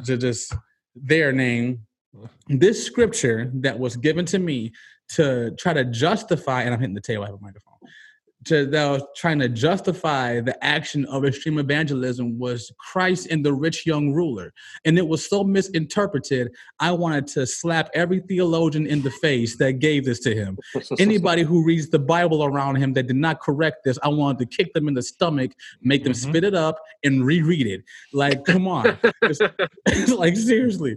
to just their name. This scripture that was given to me to try to justify, and I'm hitting the table, I have a microphone. To that was trying to justify the action of extreme evangelism was Christ and the rich young ruler. And it was so misinterpreted, I wanted to slap every theologian in the face that gave this to him anybody who reads the Bible around him that did not correct this, I wanted to kick them in the stomach, make them Mhm. spit it up, and reread it. Like, come on, it's, it's like seriously.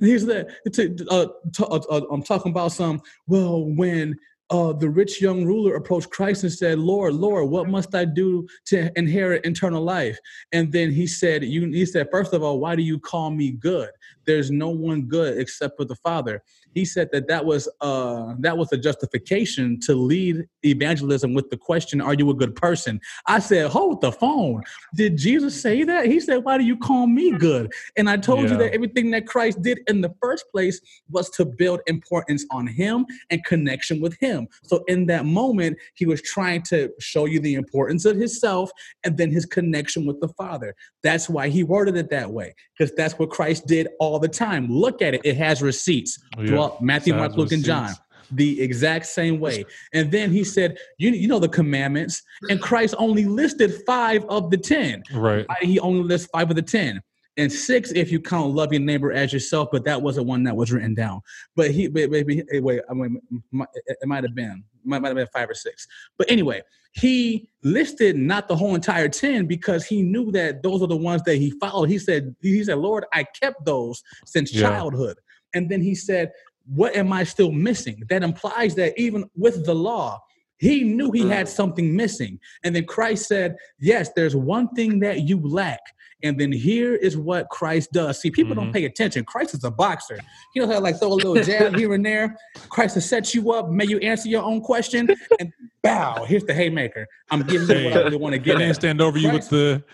He's that. It's a, uh, t- uh, uh, I'm talking about some. Well, when uh, the rich young ruler approached Christ and said, "Lord, Lord, what must I do to inherit eternal life?" And then he said, "You." He said, first of all, why do you call me good? There's no one good except for the Father." He said that that was uh, that was a justification to lead evangelism with the question, "Are you a good person?" I said, "Hold the phone." Did Jesus say that? He said, "Why do you call me good?" And I told you that everything that Christ did in the first place was to build importance on Him and connection with Him. So in that moment, He was trying to show you the importance of Himself and then His connection with the Father. That's why He worded it that way, because that's what Christ did all the time. Look at it; it has receipts. Oh, yeah. Throughout Matthew, Mark, Luke, and John. The exact same way. And then he said, "You you know the commandments." And Christ only listed five of the ten. Right. He only lists five of the ten. And six, if you count love your neighbor as yourself, but that wasn't one that was written down. But he, wait, wait, wait, wait I mean, it it might have been, might, might have been five or six. But anyway, he listed not the whole entire 10 because he knew that those are the ones that he followed. He said, he said, Lord, I kept those since Yeah. childhood. And then he said, what am I still missing? That implies that even with the law, he knew he had something missing. And then Christ said, Yes, there's one thing that you lack. And then here is what Christ does. See, people Mhm. don't pay attention. Christ is a boxer. He knows how to like throw a little jab here and there. Christ has set you up, may you answer your own question, and bow. Here's the haymaker. I'm giving you what I really want to get didn't stand over you with the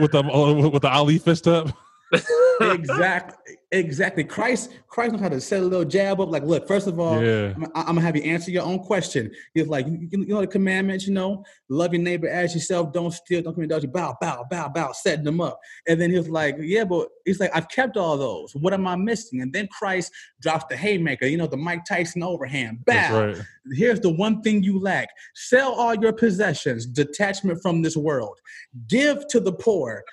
with the with the Ali fist up. Exactly, exactly. Christ, Christ knows how to set a little jab up. Like, look, first of all, Yeah. I'm, I'm gonna have you answer your own question. He's like, you, you know the commandments, you know, love your neighbor as yourself, don't steal, don't commit adultery, bow, bow, bow, bow, setting them up. And then he was like, yeah, but he's like, I've kept all those. What am I missing? And then Christ drops the haymaker, you know, the Mike Tyson overhand. Bow. Right. Here's the one thing you lack: sell all your possessions, detachment from this world, give to the poor.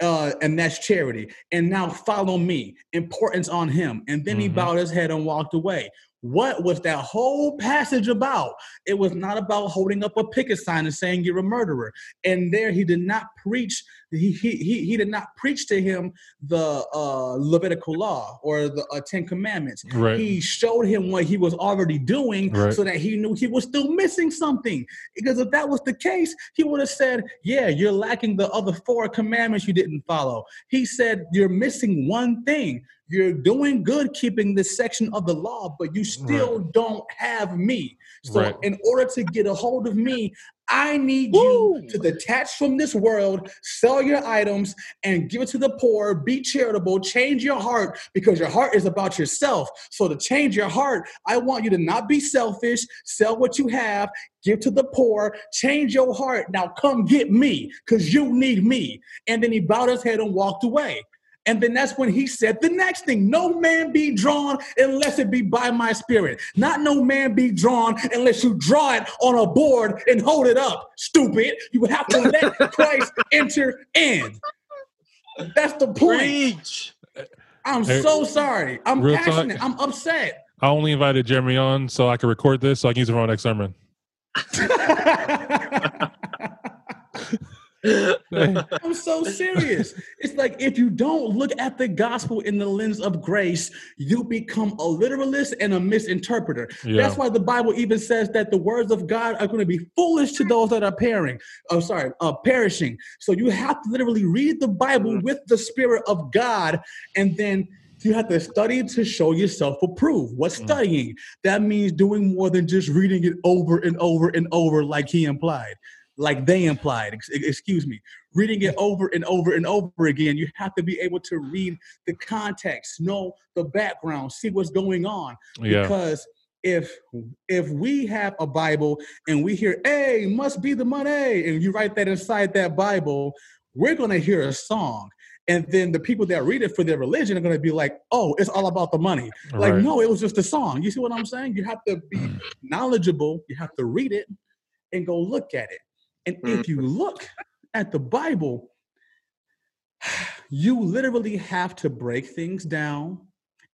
Uh, and that's charity. And now follow me. Importance on him. And then he Mhm. bowed his head and walked away. What was that whole passage about? It was not about holding up a picket sign and saying you're a murderer. And there he did not preach. He he he, did not preach to him the uh, Levitical law or the uh, Ten Commandments. Right. He showed him what he was already doing Right. so that he knew he was still missing something. Because if that was the case, he would have said, Yeah, you're lacking the other four commandments you didn't follow. He said, You're missing one thing. You're doing good keeping this section of the law, but you still don't have me. So, Right. in order to get a hold of me, I need you to detach from this world, sell your items, and give it to the poor. Be charitable, change your heart because your heart is about yourself. So, to change your heart, I want you to not be selfish, sell what you have, give to the poor, change your heart. Now, come get me because you need me. And then he bowed his head and walked away. And then that's when he said the next thing no man be drawn unless it be by my spirit. Not no man be drawn unless you draw it on a board and hold it up. Stupid. You would have to let Christ enter in. That's the point. Preach. I'm Hey, so sorry. I'm real talk. passionate. I'm upset. I only invited Jeremy on so I could record this so I can use it for my next sermon. I'm so serious. It's like if you don't look at the gospel in the lens of grace, you become a literalist and a misinterpreter. Yeah. That's why the Bible even says that the words of God are going to be foolish to those that are pairing. Oh, sorry, uh, perishing. So you have to literally read the Bible with the Spirit of God, and then you have to study to show yourself approved. What's Mm. studying? That means doing more than just reading it over and over and over, like he implied, like they implied. excuse me. Reading it over and over and over again. You have to be able to read the context, know the background, see what's going on. Yeah. Because if if we have a Bible and we hear, "Hey, must be the money," and you write that inside that Bible, we're gonna hear a song. And then the people that read it for their religion are going to be like, oh, it's all about the money. Like, Right. no, it was just a song. You see what I'm saying? You have to be knowledgeable. You have to read it and go look at it. And if you mm-hmm. look at the Bible, you literally have to break things down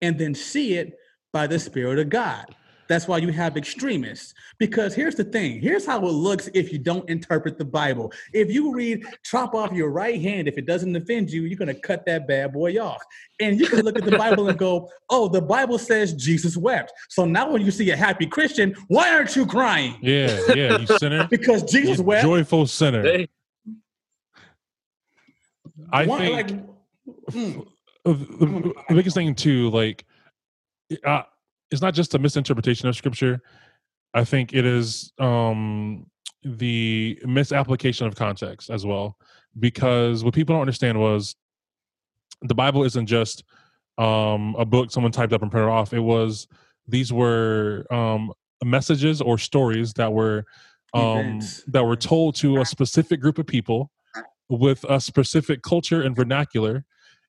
and then see it by the Spirit of God. That's why you have extremists. Because here's the thing here's how it looks if you don't interpret the Bible. If you read, chop off your right hand, if it doesn't offend you, you're going to cut that bad boy off. And you can look at the Bible and go, oh, the Bible says Jesus wept. So now when you see a happy Christian, why aren't you crying? Yeah, yeah, you sinner. Because Jesus You wept. joyful sinner. Hey, I Why- think like, mm, the, the biggest thing too, like, uh, it's not just a misinterpretation of scripture. I think it is um, the misapplication of context as well, because what people don't understand was the Bible isn't just um, a book someone typed up and printed off. It was these were um, messages or stories that were um, that were told to a specific group of people with a specific culture and vernacular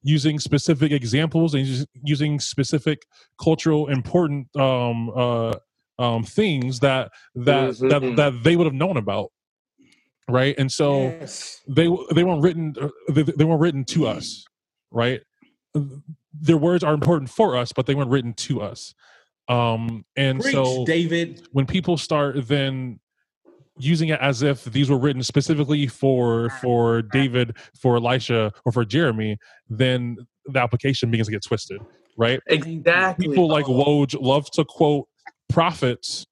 using specific examples and using specific cultural important um, uh, um, things that that that Mhm. that they would have known about, right? And so Yes. they they weren't written uh, they, they weren't written to us right their words are important for us but they weren't written to us um and Preach, so David. when people start then using it as if these were written specifically for for david for elisha or for jeremy then the application begins to get twisted right Exactly. people like. Woj love to quote prophets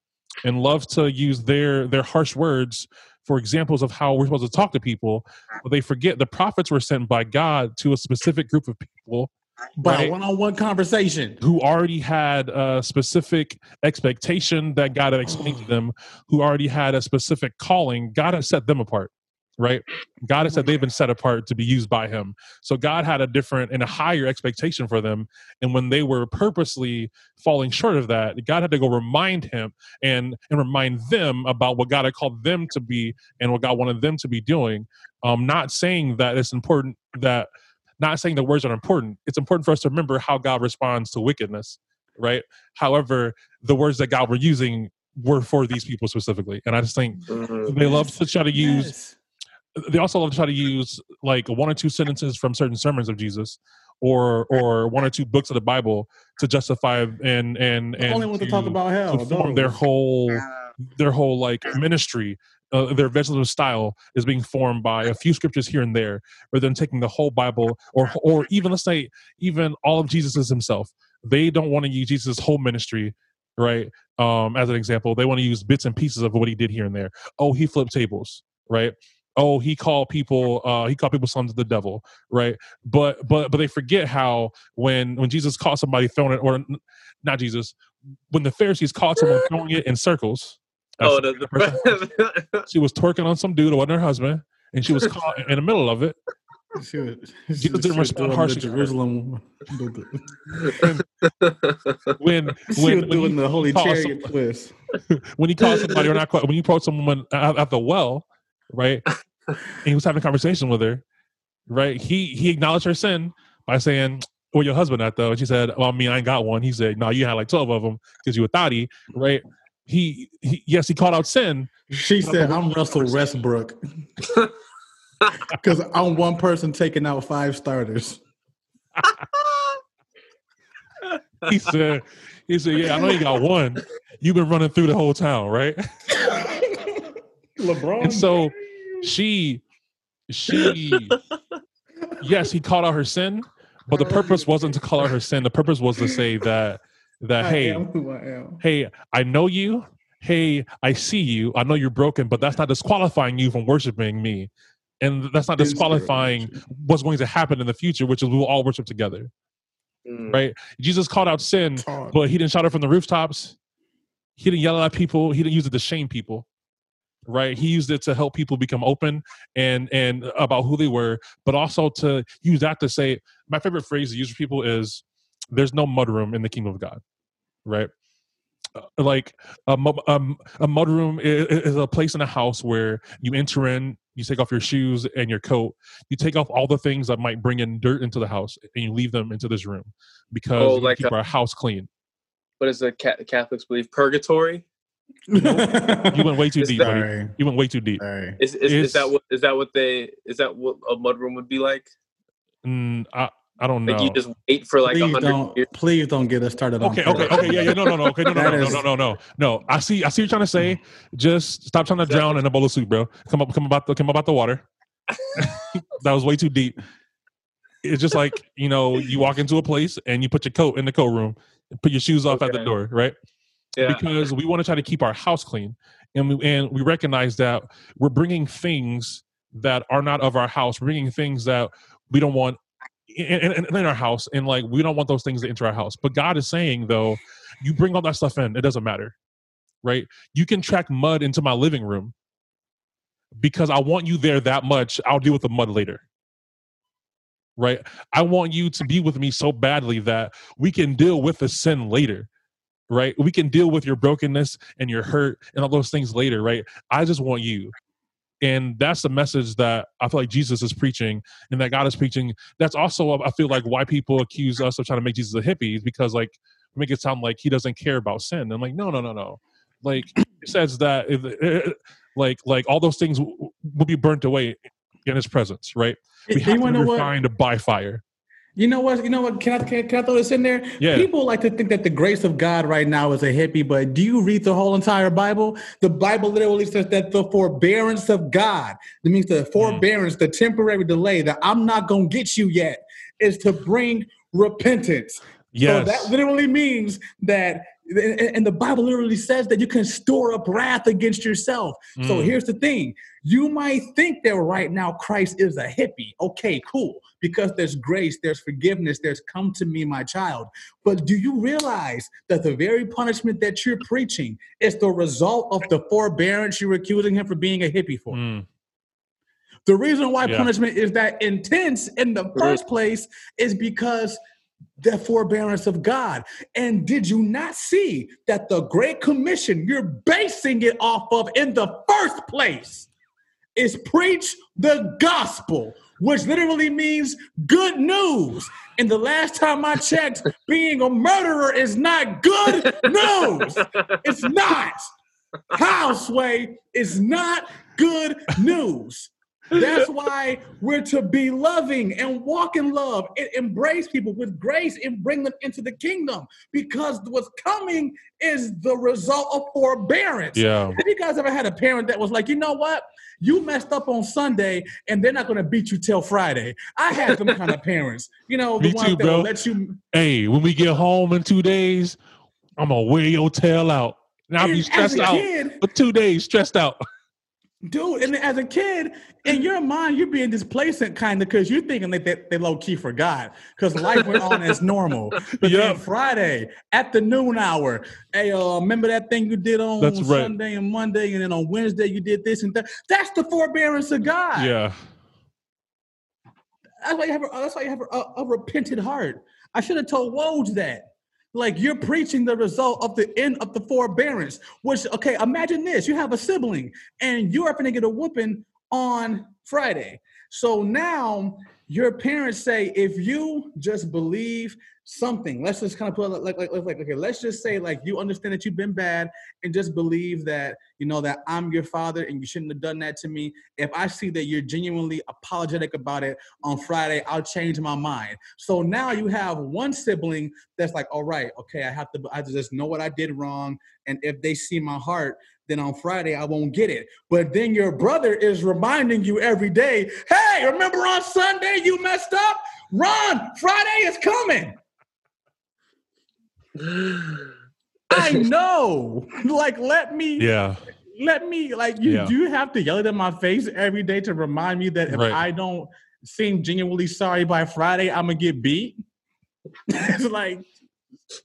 and love to use their their harsh words for examples of how we're supposed to talk to people, but they forget the prophets were sent by God to a specific group of people By right. one-on-one conversation. who already had a specific expectation that God had explained to them, who already had a specific calling. God had set them apart, right? God had said they've been set apart to be used by Him. So God had a different and a higher expectation for them. And when they were purposely falling short of that, God had to go remind Him and and remind them about what God had called them to be and what God wanted them to be doing. Um, not saying that it's important that not saying the words are important. It's important for us to remember how God responds to wickedness, right? However, the words that God were using were for these people specifically. And I just think Mhm. they love to try to use Yes. they also love to try to use like one or two sentences from certain sermons of Jesus or or one or two books of the Bible to justify and and and only one to talk about hell. to form their whole their whole like ministry uh, their vegetative style is being formed by a few scriptures here and there rather than taking the whole bible or or even let's say even all of jesus himself. They don't want to use jesus whole ministry right? Um as an example they want to use bits and pieces of what he did here and there. Oh he flipped tables right? Oh he called people uh he called people sons of the devil right? But but but they forget how when when jesus caught somebody throwing it or not jesus when the pharisees caught someone throwing it in circles Oh, the, the she was twerking on some dude who wasn't her husband and she was caught in the middle of it She was, Jesus didn't respond doing harshly the to. Jerusalem. when She when, was when doing the holy caught chariot some- twist. when you call somebody or not call- when you approach someone at, at the well right and he was having a conversation with her right he he acknowledged her sin by saying where your husband at though and she said well i mean i ain't got one he said no you had like 12 of them because you a thotty right he, he yes he called out sin. She said, "I'm Russell Westbrook. Because I'm one person taking out five starters." he said he said yeah i know you got one. You've been running through the whole town right? LeBron. and so she she yes he called out her sin but the purpose wasn't to call out her sin. The purpose was to say that that I hey I hey i know you hey i see you i know you're broken but that's not disqualifying you from worshiping me and that's not disqualifying what's going to happen in the future which is we will all worship together Mm. right jesus called out sin Talk. but he didn't shout it from the rooftops. He didn't yell at people. He didn't use it to shame people. Right? He used it to help people become open and and about who they were, but also to use that to say. My favorite phrase to use for people is, "There's no mudroom in the kingdom of God." Right? Uh, Like a mu- um, a mudroom is, is a place in a house where you enter in, you take off your shoes and your coat, you take off all the things that might bring in dirt into the house, and you leave them into this room because Oh, like keep a- our house clean. What is the Ca- Catholics believe? Purgatory? You went way too Is deep. that- You went way too deep. Is is, is that what is that what they is that what a mudroom would be like? Mm, I I don't know. Like you just wait for like a please hundred don't. years. Please don't get us started. on Okay, okay, okay, yeah, yeah, no, no, no, okay, no, no, no, no, no, no, no, no. I see, I see what you're trying to say. Mm. Just stop trying to drown in a bowl of soup, bro. Come up, come about the, come about the water. that was way too deep. It's just like you know, you walk into a place and you put your coat in the coat room, put your shoes off at the door, right? Yeah. because we want to try to keep our house clean and we and we recognize that we're bringing things that are not of our house we're bringing things that we don't want in, in, in our house and like we don't want those things to enter our house. But god is saying though you bring all that stuff in it doesn't matter right? You can track mud into my living room because i want you there that much. I'll deal with the mud later right? I want you to be with me so badly that we can deal with the sin later right? We can deal with your brokenness and your hurt and all those things later, right? I just want you, and that's the message that I feel like Jesus is preaching and that God is preaching. That's also I feel like why people accuse us of trying to make Jesus a hippie is because like make it sound like he doesn't care about sin. And like no no no no, like it says that if, eh, like like all those things will be burnt away in his presence, right? We have to be refined by fire. You know what? You know what? Can I, can, can I throw this in there? Yeah. People like to think that the grace of God right now is a hippie, but do you read the whole entire Bible? The Bible literally says that the forbearance of God, that means the forbearance, mm. the temporary delay, that I'm not going to get you yet, is to bring repentance. Yes. So that literally means that and the bible literally says that you can store up wrath against yourself. Mm. so here's the thing. You might think that right now christ is a hippie. Okay cool. Because there's grace there's forgiveness there's come to me my child. But do you realize that the very punishment that you're preaching is the result of the forbearance you're accusing him for being a hippie for? Mm. the reason why yeah. punishment is that intense in the first place is because the forbearance of God. And did you not see that the Great Commission you're basing it off of in the first place is preach the gospel, which literally means good news. And the last time I checked, being a murderer is not good news. It's not. Houseway is not good news. That's why we're to be loving and walk in love and embrace people with grace and bring them into the kingdom because what's coming is the result of forbearance. Yeah. Have you guys ever had a parent that was like, you know what? You messed up on Sunday and they're not going to beat you till Friday. I had them kind of parents, you know, the Me ones too, that bro. will let you. Hey, when we get home in two days, I'm going to wear your tail out. And I'll be stressed out kid, for two days, stressed out. Dude, and as a kid, in your mind, you're being displacent kind of because you're thinking that they, they low key forgot because life went on as normal. But yep. then Friday at the noon hour, hey, uh, remember that thing you did on That's Sunday right. and Monday, and then on Wednesday you did this and that. That's the forbearance of God. Yeah. That's why you have a, that's why you have a, a repentant heart. I should have told Woj that. Like you're preaching the result of the end of the forbearance. Which, okay, imagine this: you have a sibling, and you are going to get a whooping on Friday. So now your parents say, if you just believe something, let's just kind of put like, like, like, okay, let's just say like you understand that you've been bad and just believe that, you know, that I'm your father and you shouldn't have done that to me. If I see that you're genuinely apologetic about it on Friday, I'll change my mind. So now you have one sibling that's like, all right, okay, I have to, I just know what I did wrong. And if they see my heart, then on Friday I won't get it. But then your brother is reminding you every day, hey, remember on Sunday you messed up? Ron, Friday is coming. I know. Like, let me. Yeah. Let me. Like, you yeah. do have to yell it in my face every day to remind me that if right. I don't seem genuinely sorry by Friday, I'm gonna get beat. it's like,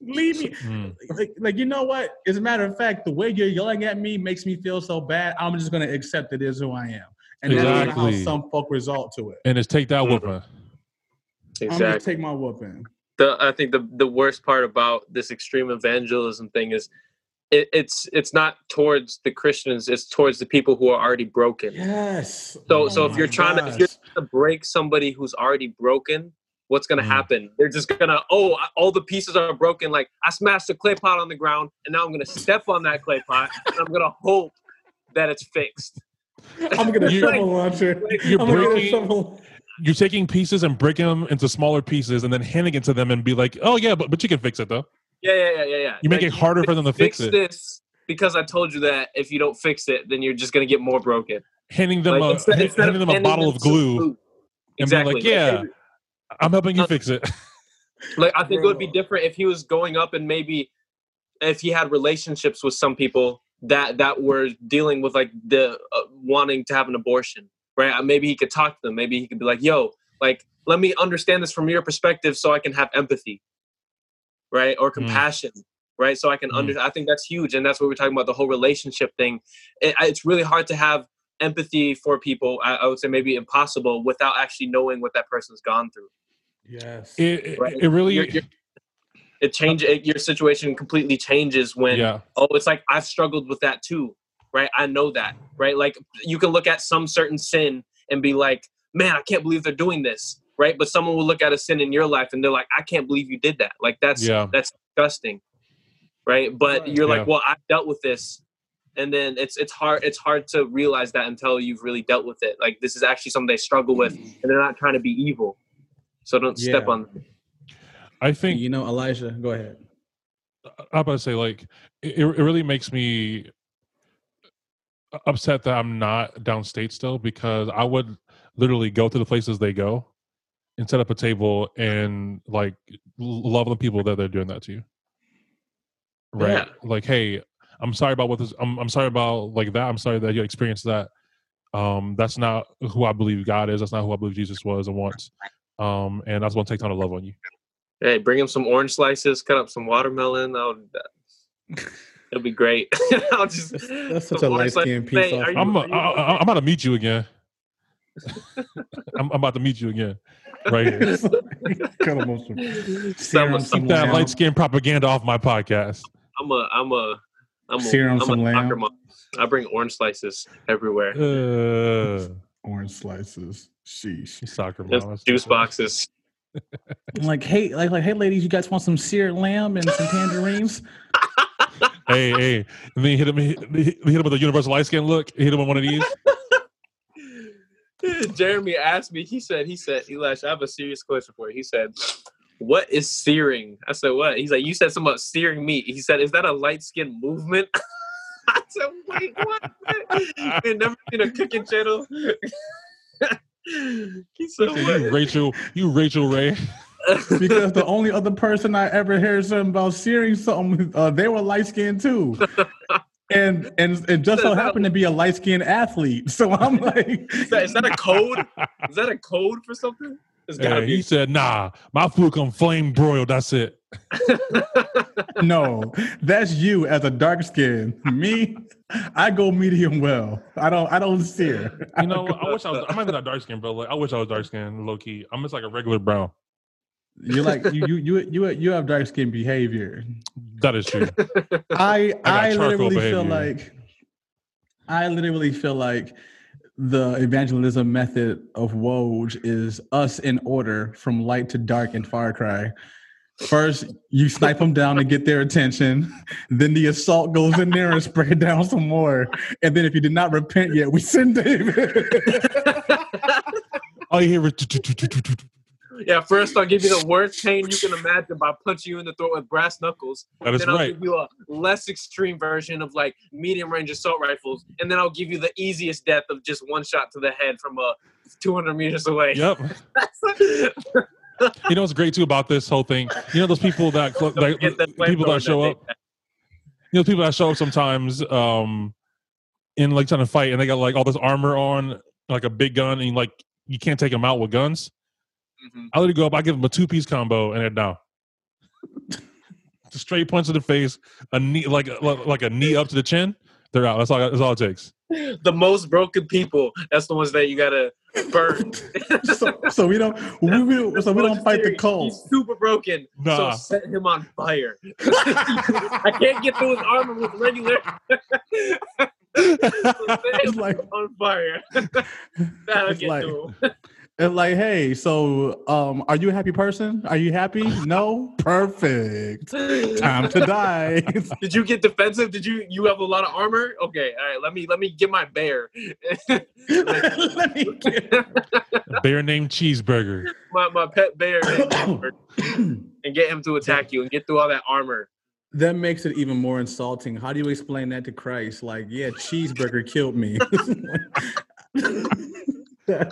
leave me. Mm. Like, like, you know what? As a matter of fact, the way you're yelling at me makes me feel so bad. I'm just gonna accept it is who I am, and exactly. that's how some folk result to it. And it's take that whooping. Exactly. I'm gonna take my whooping. The I think the the worst part about this extreme evangelism thing is. It, it's it's not towards the Christians; it's towards the people who are already broken. Yes. So oh so if you're trying to if you're trying to break somebody who's already broken, what's going to mm. happen? They're just going to, oh, all the pieces are broken. Like I smashed a clay pot on the ground and now I'm going to step on that clay pot and I'm going to hope that it's fixed. I'm going to shovel launcher. You're breaking, you're taking pieces and breaking them into smaller pieces and then handing it to them and be like, oh yeah, but, but you can fix it though. Yeah, yeah, yeah, yeah, yeah. You make like, it harder for them to fix, fix it. This because I told you that if you don't fix it, then you're just going to get more broken. Handing them like, a instead, instead handing them a bottle of glue. Exactly. And be like, yeah, I'm helping you uh, fix it. like I think it would be different if he was going up and maybe if he had relationships with some people that that were dealing with like the uh, wanting to have an abortion, right? Uh, maybe he could talk to them. Maybe he could be like, "Yo, like let me understand this from your perspective so I can have empathy." Right? Or mm. compassion. Mm. Right? So I can mm. under I think that's huge and that's what we're talking about the whole relationship thing. It, it's really hard to have empathy for people. I, I would say maybe impossible without actually knowing what that person's gone through. Yes. It, right? it really you're, you're, it changes your situation completely changes when yeah. oh it's like I've struggled with that too. right? I know that, right? Like you can look at some certain sin and be like, man, I can't believe they're doing this, right? But someone will look at a sin in your life and they're like, I can't believe you did that. Like that's Yeah. that's disgusting, right? But Right. you're Yeah. like, well, I dealt with this, and then it's it's hard it's hard to realize that until you've really dealt with it. Like this is actually something they struggle with, mm. and they're not trying to be evil, so don't step on. Them. I think You know, Elijah, go ahead. I'm about to say like it, it really makes me upset that I'm not downstate still because I would literally go to the places they go and set up a table and like love the people that they're doing that to you. Right. Yeah. Like, hey, I'm sorry about what this I'm I'm sorry about like that. I'm sorry that you experienced that. Um, that's not who I believe God is. That's not who I believe Jesus was and wants. Um, and I just want to take time to love on you. Hey, bring him some orange slices, cut up some watermelon. I'll, it'll be great. I'll just That's, that's such a light skin piece Hey, off. you- I'm, are I, you- I, I'm about to meet you again. I'm, I'm about to meet you again, right here. Cut 'em on some Some- serum, some some Keep that light skin propaganda off my podcast. I'm a I'm a I'm a, Serum, I'm some a lamb. mom. I bring orange slices everywhere. Uh, orange slices. Sheesh. soccer Just juice boxes. Like, hey, like, like, hey, ladies, you guys want some seared lamb and some tangerines? Hey, hey. And then hit him, hit hit him with a universal light skin look. Hit him with one of these. Jeremy asked me. He said. He said, Elash, I have a serious question for you. He said, "What is searing?" I said, "What?" He's like, "You said something about searing meat." He said, "Is that a light skin movement?" I said, "Wait, what? you never seen a cooking channel?" He said, you Rachael, you Rachael Ray. Because the only other person I ever heard something about searing something, uh, they were light skinned too. And and it just so happened to be a light skinned athlete. So I'm like, Is that, is that a code? Is that a code for something? It's Yeah, be. he said, "Nah, my food come flame broiled. That's it." no, that's you as a dark skin. Me, I go medium well. I don't I don't sear. You know, I wish I was. I'm not even that dark skin, but like, I wish I was dark skin, low key. I'm just like a regular brown. You're like you you you you you have dark skin behavior. That is true. I I, charcoal literally feel like I literally feel like the evangelism method of Woj is us in order from light to dark in Far Cry. First, you snipe them down to get their attention. Then the assault goes in there and spray down some more. And then if you did not repent yet, we send David. All you hear is Yeah, first I'll give you the worst pain you can imagine by punching you in the throat with brass knuckles. that is then I'll right. give you a less extreme version of like medium range assault rifles, and then I'll give you the easiest death of just one shot to the head from uh, 200 meters away. Yep. You know what's great too about this whole thing? You know those people that, cl- that that people that show that up. You know, people that show up sometimes um in like trying to fight, and they got like all this armor on, like a big gun, and like you can't take them out with guns. Mhm. I let it go up. I give them a two piece combo, and they're down. Straight punch to the face, a knee like like a knee up to the chin. They're out. That's all. That's all it takes. The most broken people, that's the ones that you gotta burn. so, so we don't we, we, so we don't fight the He's super broken. Nah. So set him on fire. I can't get through his armor with regular. so set him like on fire. That'll get like- to him. It's like, hey, so um, are you a happy person? Are you happy? No? Perfect. Time to die. Did you get defensive? Did you you have a lot of armor? Okay, all right. Let me let me get my bear. Let me get- Bear named cheeseburger. my, my pet bear and get him to attack you and get through all that armor. that makes it even more insulting. How do you explain that to Christ? Like, yeah, cheeseburger killed me.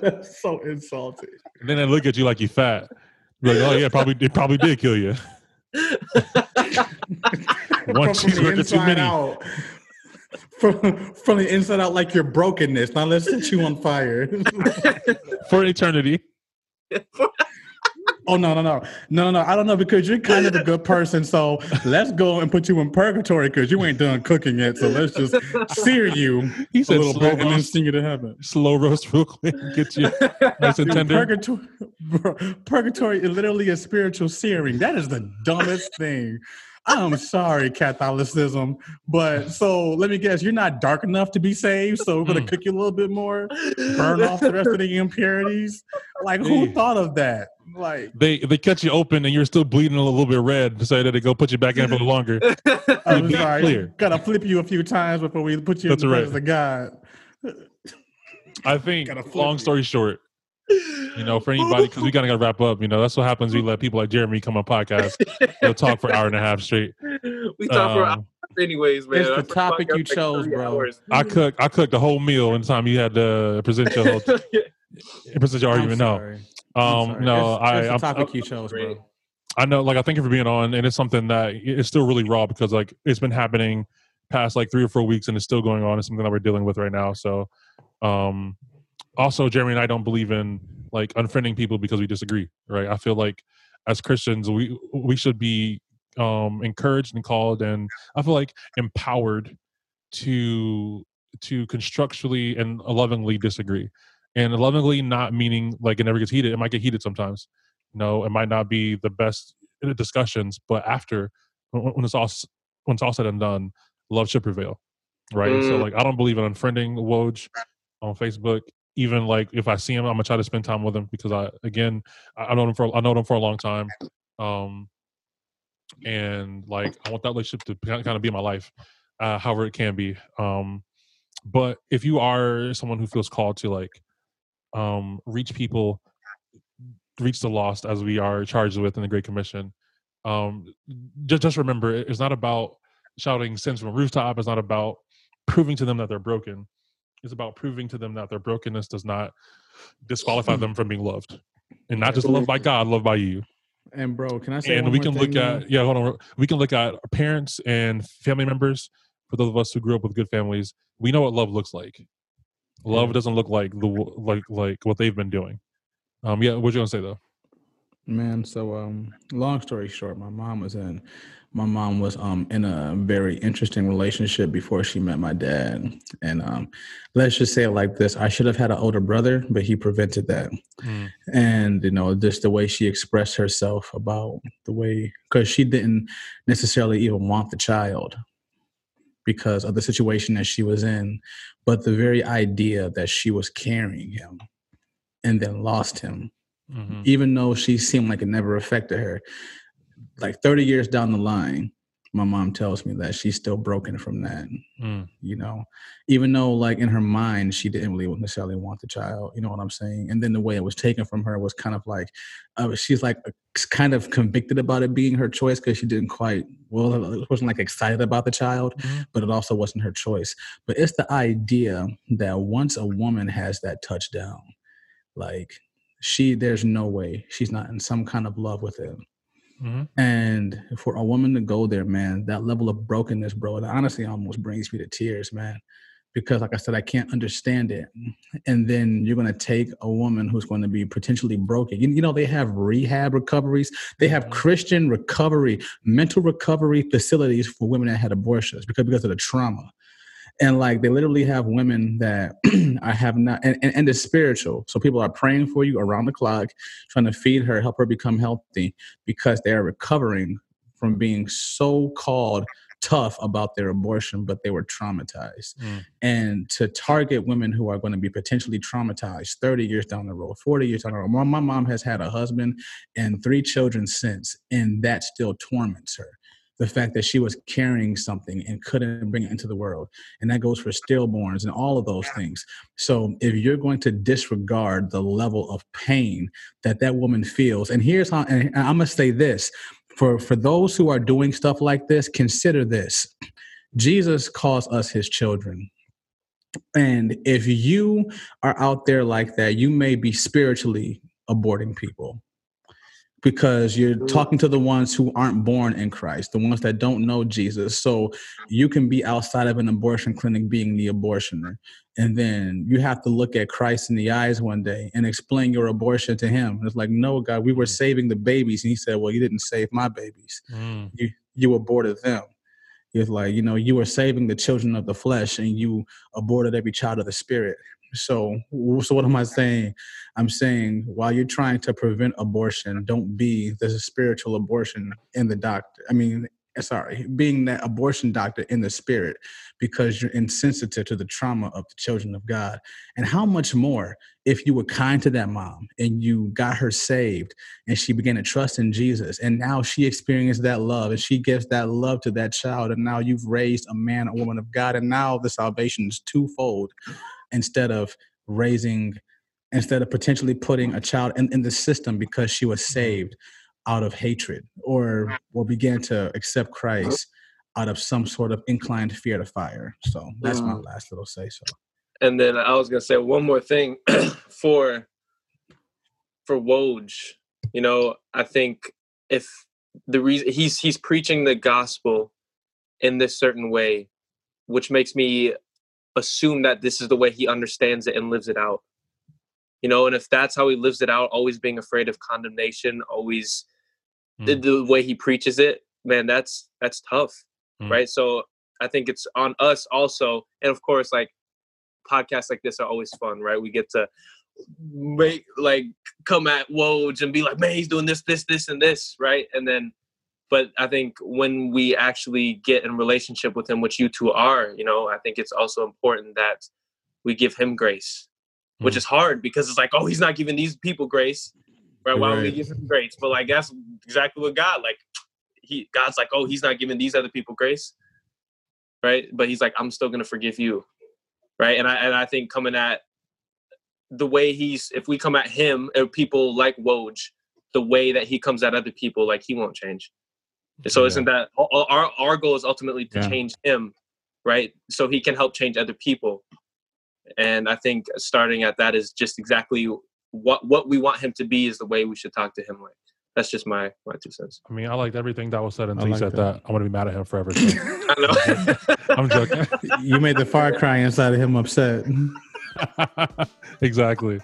That's so insulting. And then they look at you like you fat. You're like, oh yeah, probably it probably did kill you. One From- from the cheeseburger too inside many. out. From, from the inside out, like your brokenness. Now let's set you on fire. for eternity. Oh no no no no no no! I don't know because you're kind of a good person. So let's go and put you in purgatory because you ain't done cooking yet. So let's just sear you He a said little slow bit and then roast, sing you to heaven. slow roast real quick. Get you nice and tender. Purgatory, purgatory is literally a spiritual searing. That is the dumbest thing. I'm sorry, Catholicism, but so let me guess, you're not dark enough to be saved, so we're gonna Mm. cook you a little bit more, burn off the rest of the impurities. Like, who Hey. thought of that? Like, They they cut you open and you're still bleeding a little bit red, so that they go put you back in for longer. I'm sorry, clear. gotta flip you a few times before we put you That's in the right. presence of God. I think. Long you. story short, you know, for anybody, because we kind of got to wrap up. You know, that's what happens. We let people like Jeremy come on podcast. They'll talk for an hour and a half straight. we talk for Um, hours anyways, man. It's the Our topic podcast you was like chose, bro. hours. I cooked. I cooked the whole meal in the time you had to present your whole present your argument. No. I'm um, sorry. no, It's- I, it's the I'm, topic you chose, bro. I know, like, I thank you for being on, and it's something that it's still really raw because, like, it's been happening past like three or four weeks, and it's still going on. It's something that we're dealing with right now. So, um, also, Jeremy and I don't believe in like unfriending people because we disagree, right? I feel like as Christians, we we should be um encouraged and called, and I feel like empowered to to constructively and lovingly disagree, and lovingly not meaning like it never gets heated. It might get heated sometimes. No, it might not be the best discussions, but after when when it's all when it's all said and done, love should prevail, right? And so, Mm. like, I don't believe in unfriending Woj on Facebook. Even like if I see him, I'm gonna try to spend time with him because I again I know him for I know him for a long time, um, and like I want that relationship to kind of be my life, uh, however it can be. Um, but if you are someone who feels called to like um, reach people, reach the lost as we are charged with in the Great Commission, um, just just remember it's not about shouting sins from a rooftop. It's not about proving to them that they're broken. It's about proving to them that their brokenness does not disqualify them from being loved, and not just loved by God, loved by you. And bro, can I say And we can look at yeah, hold on. We can look at our parents and family members. For those of us who grew up with good families, we know what love looks like. Love doesn't look like the like like what they've been doing. Um, yeah, what you gonna say though? Man, so um long story short, my mom was in my mom was um in a very interesting relationship before she met my dad. And um let's just say it like this. I should have had an older brother, but he prevented that. Mm, And you know, just the way she expressed herself about the way because she didn't necessarily even want the child because of the situation that she was in, but the very idea that she was carrying him and then lost him mhm, even though she seemed like it never affected her. Like 30 years down the line, my mom tells me that she's still broken from that, mm, you know, even though like in her mind, she didn't really necessarily want the child, you know what I'm saying? And then the way it was taken from her was kind of like, uh, she's like uh, kind of convicted about it being her choice because she didn't quite, well, it wasn't like excited about the child, mhm, but it also wasn't her choice. But it's the idea that once a woman has that touchdown, like she, there's no way she's not in some kind of love with it. Mhm. And for a woman to go there, man, that level of brokenness, bro, it honestly almost brings me to tears, man. Because, like I said, I can't understand it. And then you're going to take a woman who's going to be potentially broken. You, you know, they have rehab recoveries, they have Mhm. Christian recovery, mental recovery facilities for women that had abortions because, because of the trauma. And like they literally have women that I have not, and, and, and it's spiritual. So people are praying for you around the clock, trying to feed her, help her become healthy because they are recovering from being so called tough about their abortion, but they were traumatized. Mm. And to target women who are going to be potentially traumatized 30 years down the road, 40 years down the road. My, my mom has had a husband and three children since, and that still torments her. The fact that she was carrying something and couldn't bring it into the world. And that goes for stillborns and all of those things. So if you're going to disregard the level of pain that that woman feels, and here's how, and I'm going to say this for for those who are doing stuff like this consider this jesus calls us his children and if you are out there like that you may be spiritually aborting people because you're talking to the ones who aren't born in Christ, the ones that don't know Jesus. So you can be outside of an abortion clinic being the abortioner. And then you have to look at Christ in the eyes one day and explain your abortion to him. And it's like, no, God, we were saving the babies. And he said, well, you didn't save my babies. Mm. You, you aborted them. It's like, you know, you were saving the children of the flesh and you aborted every child of the spirit. So, so what am I saying? I'm saying while you're trying to prevent abortion, don't be the spiritual abortion in the doctor. I mean, eh, sorry, being that abortion doctor in the spirit because you're insensitive to the trauma of the children of God. And how much more if you were kind to that mom and you got her saved and she began to trust in Jesus and now she experienced that love and she gives that love to that child and now you've raised a man a woman of God and now the salvation is twofold instead of raising instead of potentially putting a child in, in the system because she was saved out of hatred or or began to accept Christ out of some sort of inclined fear to fire. So that's my Mm. last little say so. And then I was gonna say one more thing for for Woj. You know, I think if the reason he's he's preaching the gospel in this certain way, which makes me assume that this is the way he understands it and lives it out. You know, and if that's how he lives it out, always being afraid of condemnation, always the, Mm. the way he preaches it, man, that's that's tough, Mm. right? So I think it's on us also, and of course, like podcasts like this are always fun, right? We get to make like come at Woj and be like, man, he's doing this, this, this, and this, right? And then, but I think when we actually get in relationship with him, which you two are, you know, I think it's also important that we give him grace, which Mm. is hard because it's like, oh, he's not giving these people grace, right? Why would we give him grace? But like that's exactly what God like. He God's like, oh, he's not giving these other people grace, right? But he's like, I'm still gonna forgive you, right? And I and I think coming at the way he's, if we come at him or people like Woj, the way that he comes at other people, like he won't change. So Yeah. isn't that our our goal is ultimately to Yeah. change him, right? So he can help change other people. And I think starting at that is just exactly what what we want him to be is the way we should talk to him like. That's just my my two cents. I mean, I liked everything that was said until I he said that. that. I'm gonna be mad at him forever. So. I know. I'm joking. you made the fire cry inside of him upset. exactly.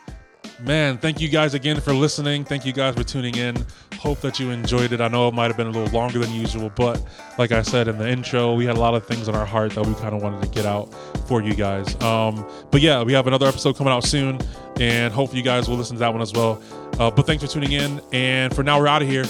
Man, thank you guys again for listening. Thank you guys for tuning in. Hope that you enjoyed it. I know it might have been a little longer than usual, but like I said in the intro, we had a lot of things on our heart that we kind of wanted to get out for you guys. Um, but yeah, we have another episode coming out soon, and hopefully you guys will listen to that one as well. Uh, but thanks for tuning in, and for now, we're out of here.